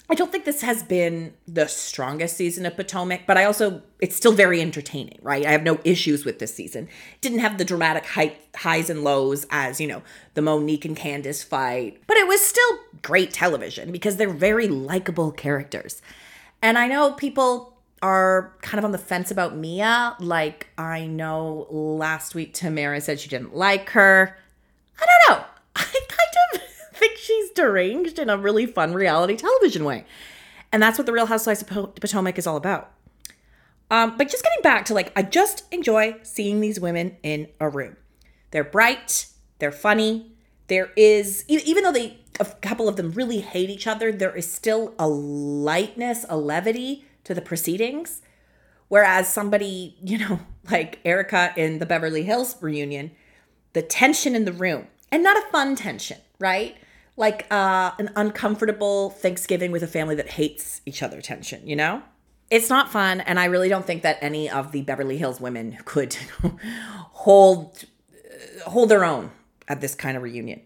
I don't think this has been the strongest season of Potomac, but I also, it's still very entertaining, right? I have no issues with this season. Didn't have the dramatic height, highs and lows as, you know, the Monique and Candiace fight, but it was still great television because they're very likable characters. And I know people are kind of on the fence about Mia. Like, I know last week Tamara said she didn't like her. I don't know. I kind of think she's deranged in a really fun reality television way. And that's what the Real Housewives of Potomac is all about. Um, but just getting back to like, I just enjoy seeing these women in a room. They're bright, they're funny. There is, even though they, a couple of them really hate each other, there is still a lightness, a levity to the proceedings. Whereas somebody, you know, like Erika in the Beverly Hills reunion, the tension in the room and not a fun tension, right? Like uh, an uncomfortable Thanksgiving with a family that hates each other tension, you know? It's not fun, and I really don't think that any of the Beverly Hills women could hold uh, hold their own at this kind of reunion.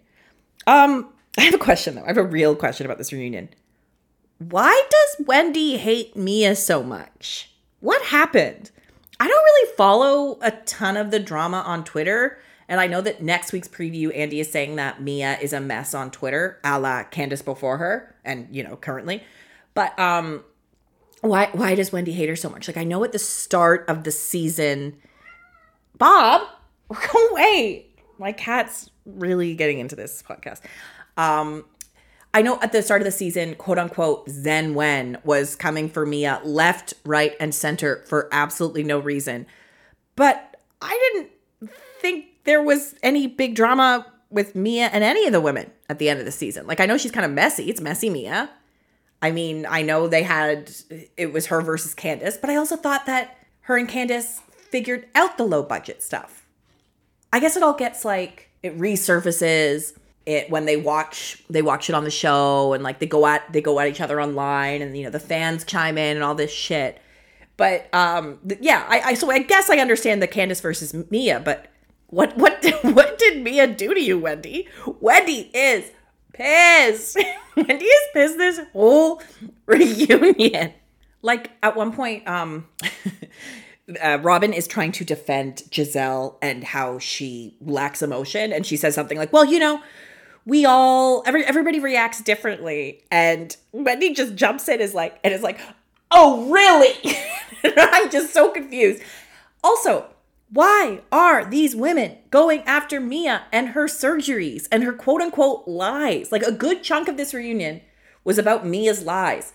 Um, I have a question though. I have a real question about this reunion. Why does Wendy hate Mia so much? What happened? I don't really follow a ton of the drama on Twitter. And I know that next week's preview, Andy is saying that Mia is a mess on Twitter, a la Candiace before her, and you know, currently. But um why why does Wendy hate her so much? Like I know at the start of the season, Bob, go away. My cat's really getting into this podcast. Um I know at the start of the season, quote unquote, Zen Wen was coming for Mia left, right, and center for absolutely no reason. But I didn't think there was any big drama with Mia and any of the women at the end of the season. Like, I know she's kind of messy. It's messy Mia. I mean, I know they had, it was her versus Candiace, but I also thought that her and Candiace figured out the low budget stuff. I guess it all gets like, it resurfaces it when they watch they watch it on the show and like they go at they go at each other online and you know the fans chime in and all this shit. But um th- yeah I, I so i guess i understand the candiace versus mia but what what did, what did mia do to you wendy? Wendy is pissed. Wendy is pissed this whole reunion. Like at one point um uh, Robyn is trying to defend Gizelle and how she lacks emotion, and she says something like, "Well, you know, we all every everybody reacts differently," and Wendy just jumps in is like and is like, "Oh, really?" I'm just so confused. Also, why are these women going after Mia and her surgeries and her quote unquote lies? Like a good chunk of this reunion was about Mia's lies.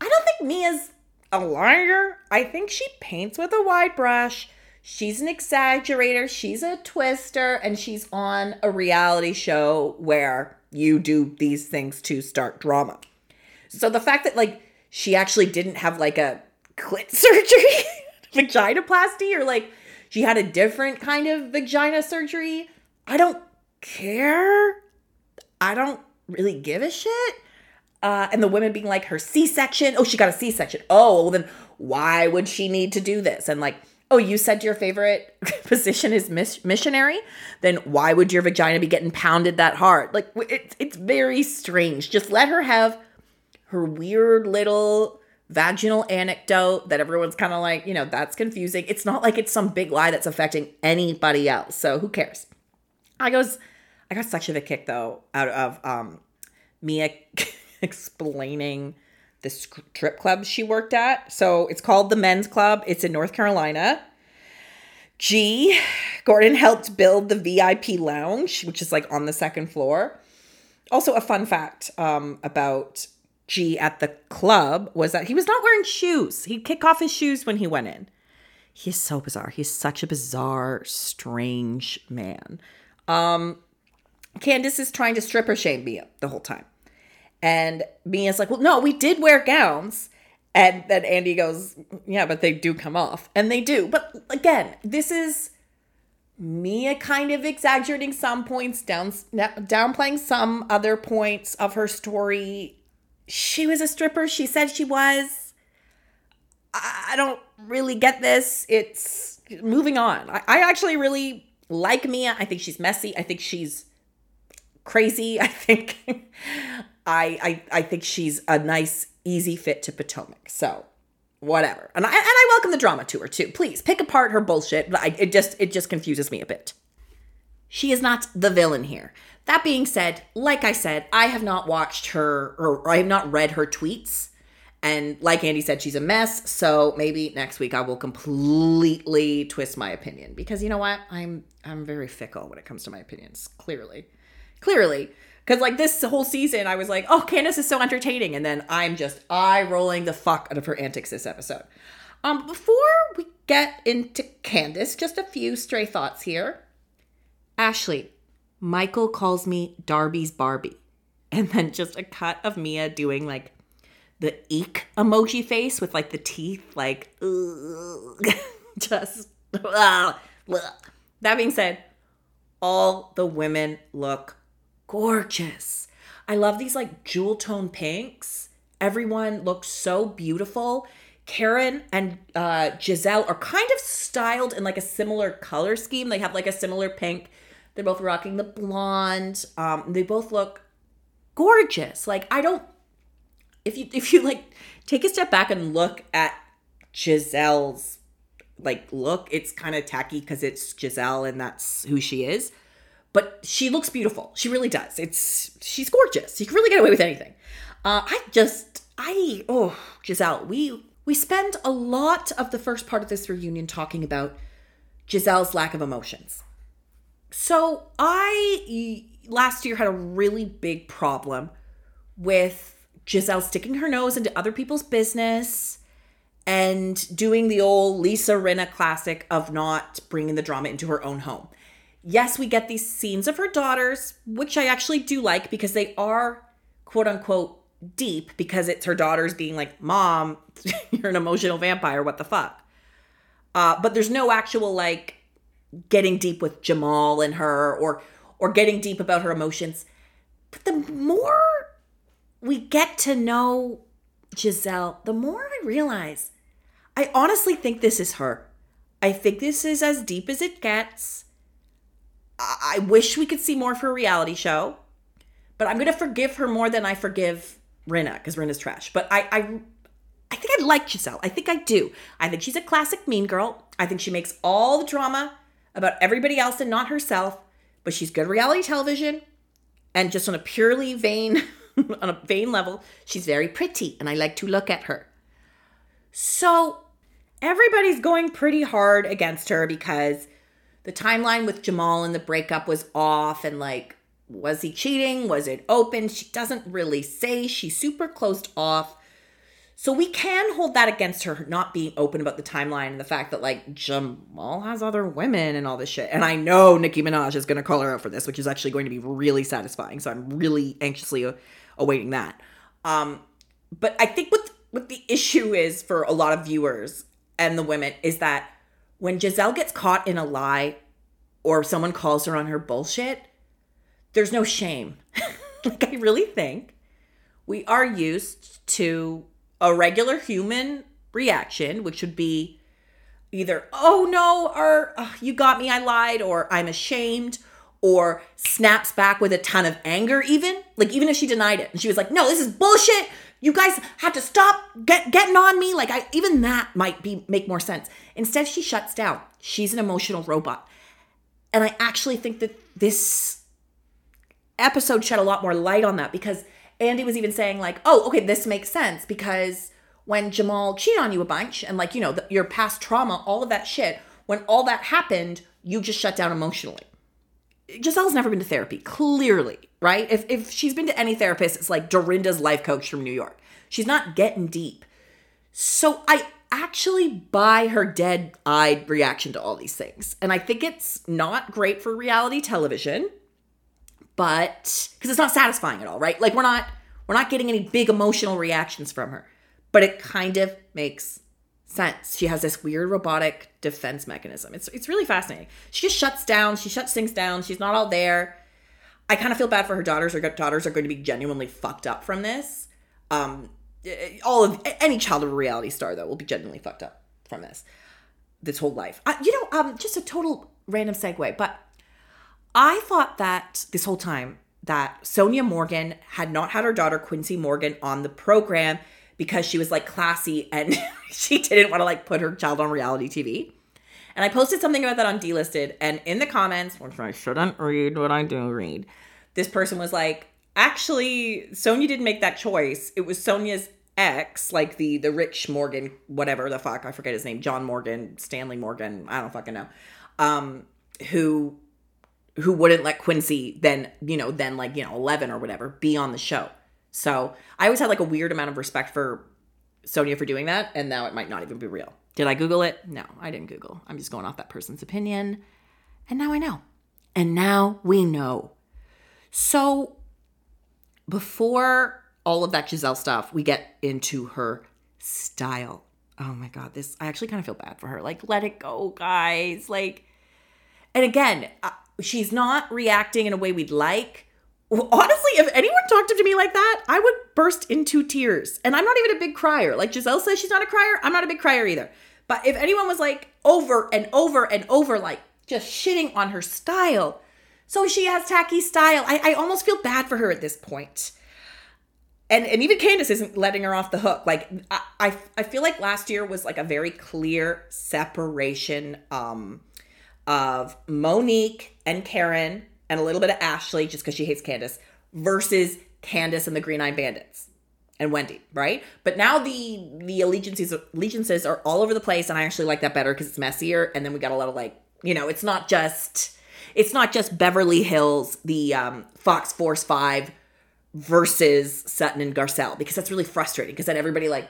I don't think Mia's a liar. I think she paints with a wide brush. She's an exaggerator, she's a twister, and she's on a reality show where you do these things to start drama. So the fact that like she actually didn't have like a clit surgery, vaginoplasty, or like she had a different kind of vagina surgery, I don't care. I don't really give a shit. Uh, and the women being like her C-section. Oh, she got a C-section. Oh, well then why would she need to do this? And like, oh, you said your favorite position is mis- missionary. Then why would your vagina be getting pounded that hard? Like, it's it's very strange. Just let her have her weird little vaginal anecdote that everyone's kind of like, you know, that's confusing. It's not like it's some big lie that's affecting anybody else. So who cares? I goes, I got such of a kick though out of um Mia explaining the strip club she worked at. So it's called the Men's Club. It's in North Carolina. G, Gordon helped build the VIP lounge, which is like on the second floor. Also, a fun fact um, about G at the club was that he was not wearing shoes. He'd kick off his shoes when he went in. He's so bizarre. He's such a bizarre, strange man. Um, Candiace is trying to stripper shame Mia the whole time. And Mia's like, well, no, we did wear gowns. And then Andy goes, yeah, but they do come off. And they do. But again, this is Mia kind of exaggerating some points, down, downplaying some other points of her story. She was a stripper. She said she was. I don't really get this. It's moving on. I, I actually really like Mia. I think she's messy. I think she's crazy. I think I, I I think she's a nice, easy fit to Potomac. So whatever. And I and I welcome the drama to her too. Please pick apart her bullshit. But I, it just it just confuses me a bit. She is not the villain here. That being said, like I said, I have not watched her or I have not read her tweets. And like Andy said, she's a mess. So maybe next week I will completely twist my opinion because you know what? I'm I'm very fickle when it comes to my opinions. Clearly, clearly. Because like this whole season, I was like, oh, Candiace is so entertaining, and then I'm just eye rolling the fuck out of her antics this episode. Um, before we get into Candiace, just a few stray thoughts here. Ashley, Michael calls me Darby's Barbie, and then just a cut of Mia doing like the eek emoji face with like the teeth, like just. that being said, all the women look gorgeous. I love these like jewel tone pinks. Everyone looks so beautiful. Karen and uh, Gizelle are kind of styled in like a similar color scheme. They have like a similar pink. They're both rocking the blonde. Um, they both look gorgeous. Like I don't. If you if you like take a step back and look at Gizelle's like look, it's kind of tacky because it's Gizelle and that's who she is but she looks beautiful. She really does. It's she's gorgeous. You can really get away with anything. Uh, I just I oh Gizelle, we we spend a lot of the first part of this reunion talking about Gizelle's lack of emotions. So I last year had a really big problem with Gizelle sticking her nose into other people's business and doing the old Lisa Rinna classic of not bringing the drama into her own home yes, we get these scenes of her daughters, which I actually do like because they are quote unquote deep because it's her daughters being like, Mom, you're an emotional vampire. What the fuck? Uh, but there's no actual like getting deep with Jamal and her or or getting deep about her emotions. But the more we get to know Gizelle, the more I realize I honestly think this is her. I think this is as deep as it gets. I wish we could see more of her reality show, but I'm gonna forgive her more than I forgive Rinna because Rinna's trash. But I, I, I think I like Gizelle. I think I do. I think she's a classic mean girl. I think she makes all the drama about everybody else and not herself. But she's good reality television, and just on a purely vain, on a vain level, she's very pretty, and I like to look at her. So, everybody's going pretty hard against her because the timeline with Jamal and the breakup was off and like was he cheating? Was it open? She doesn't really say. She's super closed off. So we can hold that against her not being open about the timeline and the fact that like Jamal has other women and all this shit. And I know Nicki Minaj is going to call her out for this, which is actually going to be really satisfying. So I'm really anxiously awaiting that. Um, but I think what what the issue is for a lot of viewers and the women is that when Gizelle gets caught in a lie or someone calls her on her bullshit, there's no shame. like I really think we are used to a regular human reaction, which would be either, oh no, or oh, you got me, I lied, or I'm ashamed, or snaps back with a ton of anger, even. Like, even if she denied it and she was like, no, this is bullshit. You guys have to stop get, getting on me. Like, I even that might be make more sense. Instead, she shuts down. She's an emotional robot. And I actually think that this episode shed a lot more light on that because Andy was even saying like, "Oh, okay, this makes sense because when Jamal cheated on you a bunch and like, you know, the, your past trauma, all of that shit, when all that happened, you just shut down emotionally." Gizelle's never been to therapy, clearly, right? If if she's been to any therapist, it's like Dorinda's life coach from New York. She's not getting deep. So I actually buy her dead-eyed reaction to all these things. And I think it's not great for reality television but because it's not satisfying at all, right? Like we're not we're not getting any big emotional reactions from her, but it kind of makes sense. She has this weird robotic defense mechanism. It's it's really fascinating. She just shuts down. She shuts things down. She's not all there. I kind of feel bad for her daughters. Her daughters are going to be genuinely fucked up from this. Um, all of any child of a reality star though will be genuinely fucked up from this. This whole life. I, you know, um, just a total random segue, but I thought that this whole time that Sonja Morgan had not had her daughter Quincy Morgan on the program because she was like classy and she didn't want to like put her child on reality TV. And I posted something about that on Dlisted, and in the comments, which I shouldn't read what I do read, this person was like, actually, Sonja didn't make that choice. It was Sonja's ex, like the the rich Morgan, whatever the fuck, I forget his name, John Morgan, Stanley Morgan, I don't fucking know, um, who who wouldn't let Quincy then, you know, then like, you know, 11 or whatever be on the show. So I always had like a weird amount of respect for Sonja for doing that. And now it might not even be real. Did I Google it? No, I didn't Google. I'm just going off that person's opinion. And now I know. And now we know. So before all of that Gizelle stuff, we get into her style. Oh my God, this, I actually kind of feel bad for her. Like, let it go, guys. Like, and again, uh, she's not reacting in a way we'd like. Honestly, if anyone talked to me like that, I would burst into tears. And I'm not even a big crier. Like Gizelle says she's not a crier. I'm not a big crier either. But if anyone was like over and over and over, like just shitting on her style, so she has tacky style. I, I almost feel bad for her at this point. And, and even Candiace isn't letting her off the hook. Like I, I, I feel like last year was like a very clear separation um of Monique and Karen and a little bit of Ashley just because she hates Candiace versus Candiace and the Green Eye Bandits and Wendy, right? But now the the allegiances allegiances are all over the place, and I actually like that better because it's messier. And then we got a lot of like, you know, it's not just it's not just Beverly Hills, the um, Fox Force Five versus Sutton and Garcelle because that's really frustrating because then everybody like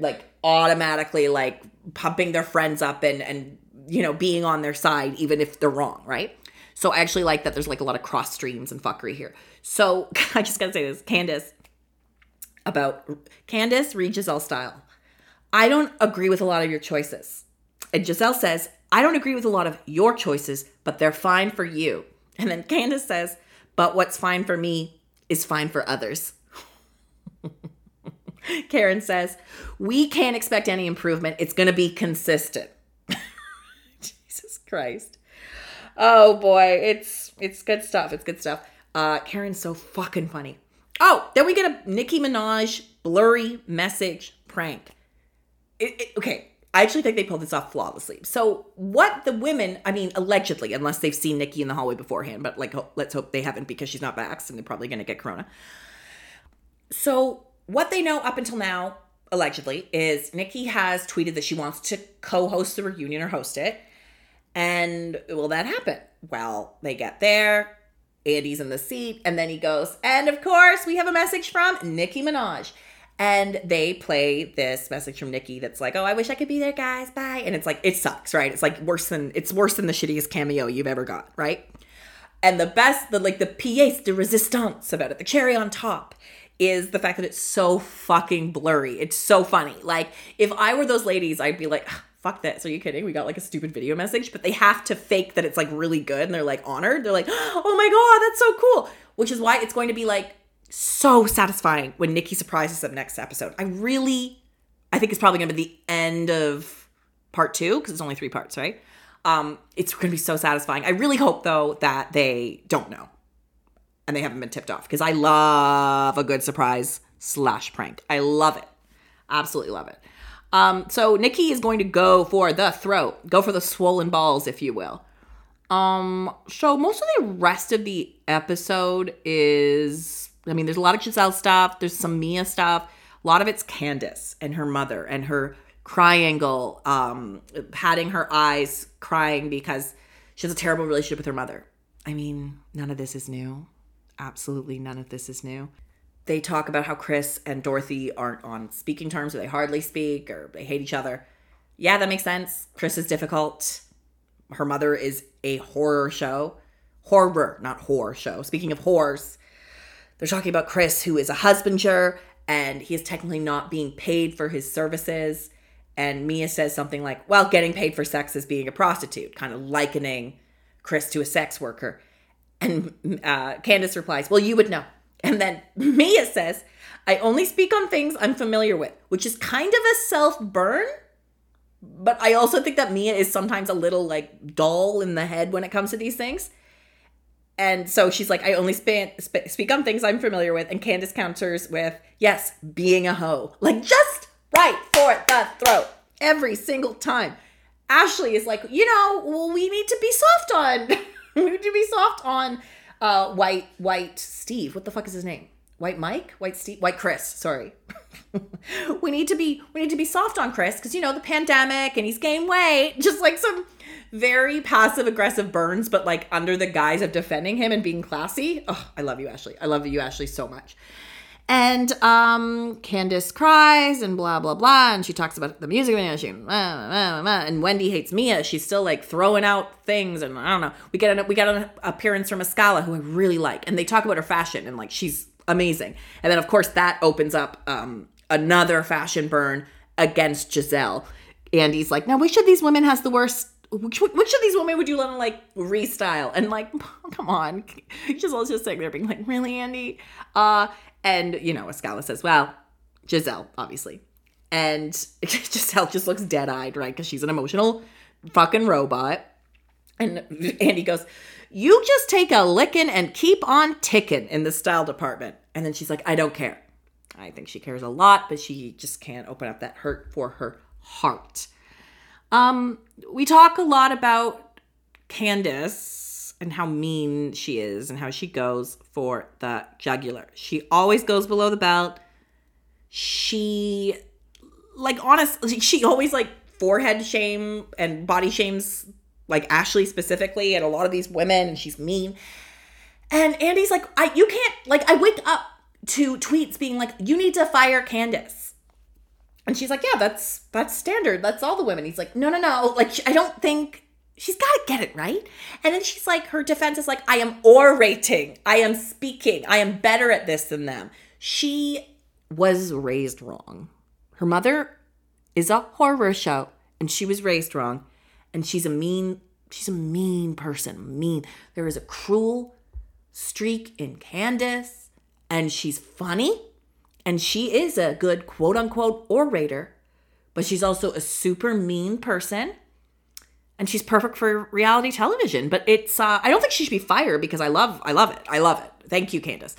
like automatically like pumping their friends up and and you know, being on their side, even if they're wrong, right? So I actually like that there's like a lot of cross streams and fuckery here. So I just gotta say this, Candiace, about Candiace, read Gizelle style. I don't agree with a lot of your choices. And Gizelle says, I don't agree with a lot of your choices, but they're fine for you. And then Candiace says, but what's fine for me is fine for others. Karen says, we can't expect any improvement. It's going to be consistent. Jesus Christ. Oh boy, it's it's good stuff. It's good stuff. Uh, Karen's so fucking funny. Oh, then we get a Nicki Minaj blurry message prank. It, it, okay, I actually think they pulled this off flawlessly. So, what the women, I mean, allegedly, unless they've seen Nicki in the hallway beforehand, but like, let's hope they haven't because she's not vaxxed and they're probably going to get corona. So, what they know up until now allegedly, is Nicki has tweeted that she wants to co-host the reunion or host it. And will that happen? Well, they get there. Andy's in the seat, and then he goes, and of course, we have a message from Nicki Minaj. And they play this message from Nicki that's like, "Oh, I wish I could be there, guys. Bye." And it's like it sucks, right? It's like worse than it's worse than the shittiest cameo you've ever got, right? And the best, the like the pièce de resistance about it, the cherry on top, is the fact that it's so fucking blurry. It's so funny. Like if I were those ladies, I'd be like, "Fuck this! Are you kidding? We got like a stupid video message." But they have to fake that it's like really good, and they're like honored. They're like, "Oh my god, that's so cool!" Which is why it's going to be like so satisfying when Nicki surprises them next episode. I really, I think it's probably going to be the end of part two because it's only three parts, right? Um, it's going to be so satisfying. I really hope though that they don't know and they haven't been tipped off because I love a good surprise slash prank. I love it, absolutely love it. Um, so Nicki is going to go for the throat, go for the swollen balls, if you will. Um, so most of the rest of the episode is I mean, there's a lot of Gizelle stuff, there's some Mia stuff. A lot of it's Candiace and her mother and her cry angle, um, patting her eyes, crying because she has a terrible relationship with her mother. I mean, none of this is new. Absolutely none of this is new. They talk about how Chris and Dorothy aren't on speaking terms or they hardly speak or they hate each other. Yeah, that makes sense. Chris is difficult. Her mother is a horror show. Horror, not horror show. Speaking of whores, they're talking about Chris, who is a husbander and he is technically not being paid for his services. And Mia says something like, well, getting paid for sex is being a prostitute, kind of likening Chris to a sex worker. And uh, Candiace replies, well, you would know. And then Mia says, I only speak on things I'm familiar with, which is kind of a self burn. But I also think that Mia is sometimes a little like dull in the head when it comes to these things. And so she's like, I only sp- speak on things I'm familiar with. And Candiace counters with, yes, being a hoe. Like, just right for the throat every single time. Ashley is like, you know, well, we need to be soft on, we need to be soft on uh, white, white Steve. What the fuck is his name? White Mike? White Steve? White Chris, sorry. we need to be, we need to be soft on Chris because, you know, the pandemic and he's gained weight. Just like some very passive aggressive burns, but like under the guise of defending him and being classy. Oh, I love you, Ashley. I love you, Ashley, so much. And um, Candiace cries and blah blah blah, and she talks about the music video. She and Wendy hates Mia. She's still like throwing out things, and I don't know. We get an we get an appearance from Askale, who I really like, and they talk about her fashion and like she's amazing. And then of course that opens up um, another fashion burn against Gizelle. Andy's like, now which of these women has the worst which, which of these women would you want to like restyle? And like, come on, Gizelle's just sitting there being like, really, Andy? Uh, and you know, Askale says, well, Gizelle, obviously. And Gizelle just looks dead eyed, right? Because she's an emotional fucking robot. And Andy goes, you just take a licking and keep on ticking in the style department. And then she's like, I don't care. I think she cares a lot, but she just can't open up that hurt for her heart. Um, we talk a lot about Candiace and how mean she is and how she goes for the jugular. She always goes below the belt. She like honestly she always like forehead shame and body shames like Ashley specifically and a lot of these women and she's mean. And Andy's like, I you can't like I wake up to tweets being like, you need to fire Candiace and she's like, yeah, that's that's standard. That's all the women. He's like, no, no, no. Like, I don't think she's got to get it right. And then she's like, her defense is like, I am orating. I am speaking. I am better at this than them. She was raised wrong. Her mother is a horror show, and she was raised wrong. And she's a mean, she's a mean person. Mean. There is a cruel streak in Candiace, and she's funny and she is a good quote unquote orator, but she's also a super mean person. And she's perfect for reality television. But it's uh, I don't think she should be fired because I love I love it. I love it. Thank you, Candiace.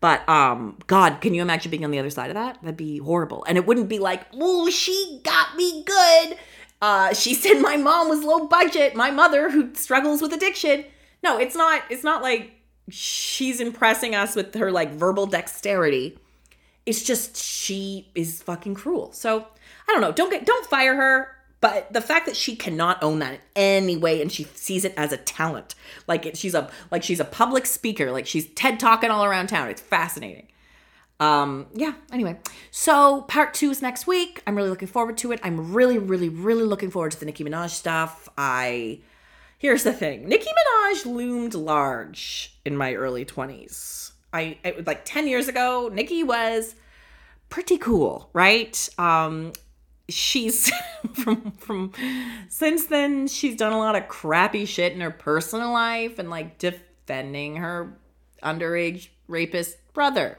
But um, God, can you imagine being on the other side of that? That'd be horrible. And it wouldn't be like, oh, she got me good. Uh, she said my mom was low budget. My mother, who struggles with addiction. No, it's not. It's not like she's impressing us with her like verbal dexterity it's just she is fucking cruel. So I don't know. Don't get don't fire her. But the fact that she cannot own that in any way and she sees it as a talent, like it, she's a like she's a public speaker, like she's TED talking all around town. It's fascinating. Um, yeah, anyway. So part two is next week. I'm really looking forward to it. I'm really, really, really looking forward to the Nicki Minaj stuff. I here's the thing. Nicki Minaj loomed large in my early 20s. I it was like 10 years ago, Nicki was pretty cool, right? Um she's from from since then she's done a lot of crappy shit in her personal life and like defending her underage rapist brother.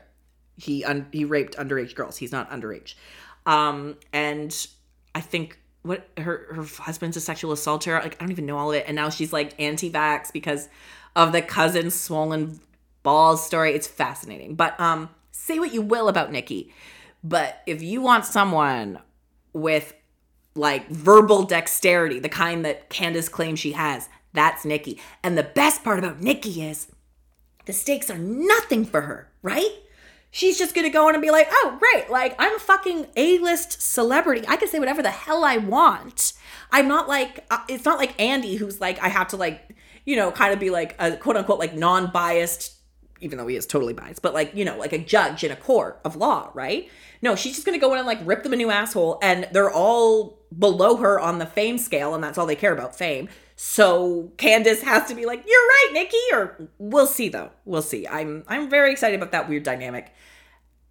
He un- he raped underage girls. He's not underage. Um and i think what her her husband's a sexual assaulter. Like i don't even know all of it. And now she's like anti-vax because of the cousin swollen balls story. It's fascinating. But um say what you will about Nicki, but if you want someone with like verbal dexterity, the kind that Candiace claims she has. That's Nicki. And the best part about Nicki is the stakes are nothing for her, right? She's just gonna go in and be like, oh, great, like I'm a fucking A list celebrity. I can say whatever the hell I want. I'm not like, uh, it's not like Andy who's like, I have to like, you know, kind of be like a quote unquote like non biased even though he is totally biased, but like, you know, like a judge in a court of law, right? No, she's just gonna go in and like rip them a new asshole, and they're all below her on the fame scale, and that's all they care about fame. So Candiace has to be like, "You're right, Nicki," or we'll see though. We'll see. I'm I'm very excited about that weird dynamic.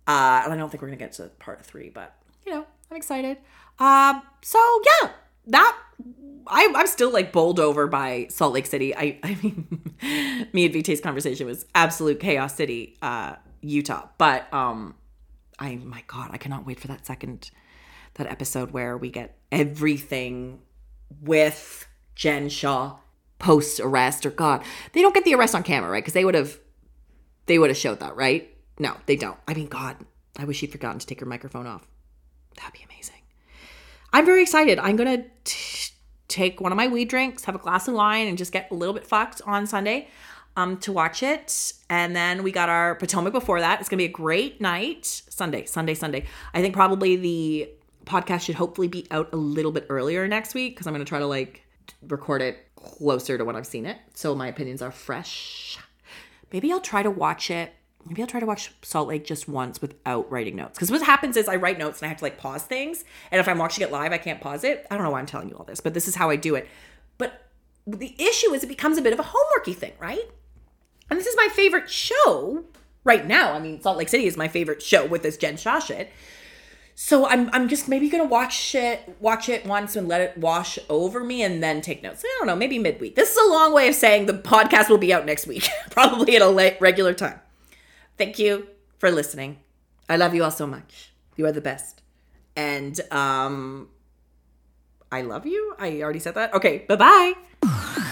Uh, and I don't think we're gonna get to part three, but you know, I'm excited. Um, so yeah, that I, I'm still like bowled over by Salt Lake City. I, I mean, me and Vitae's conversation was absolute chaos city, uh, Utah. But um, I my God, I cannot wait for that second that episode where we get everything with Jen Shah post arrest or God. They don't get the arrest on camera, right? Because they would have they would have showed that, right? No, they don't. I mean, God, I wish she'd forgotten to take her microphone off. That'd be amazing. I'm very excited. I'm gonna t- take one of my weed drinks, have a glass of wine, and just get a little bit fucked on Sunday um, to watch it. And then we got our Potomac before that. It's gonna be a great night. Sunday, Sunday, Sunday. I think probably the podcast should hopefully be out a little bit earlier next week because I'm gonna try to like record it closer to when I've seen it, so my opinions are fresh. Maybe I'll try to watch it maybe I'll try to watch Salt Lake just once without writing notes. Because what happens is I write notes and I have to like pause things. And if I'm watching it live, I can't pause it. I don't know why I'm telling you all this, but this is how I do it. But the issue is it becomes a bit of a homeworky thing, right? And this is my favorite show right now. I mean, Salt Lake City is my favorite show with this Jen Shah shit. So I'm I'm just maybe gonna watch it watch it once and let it wash over me and then take notes. I don't know, maybe midweek. This is a long way of saying the podcast will be out next week, probably at a regular time. Thank you for listening. I love you all so much. You are the best. And um I love you. I already said that. Okay, bye-bye.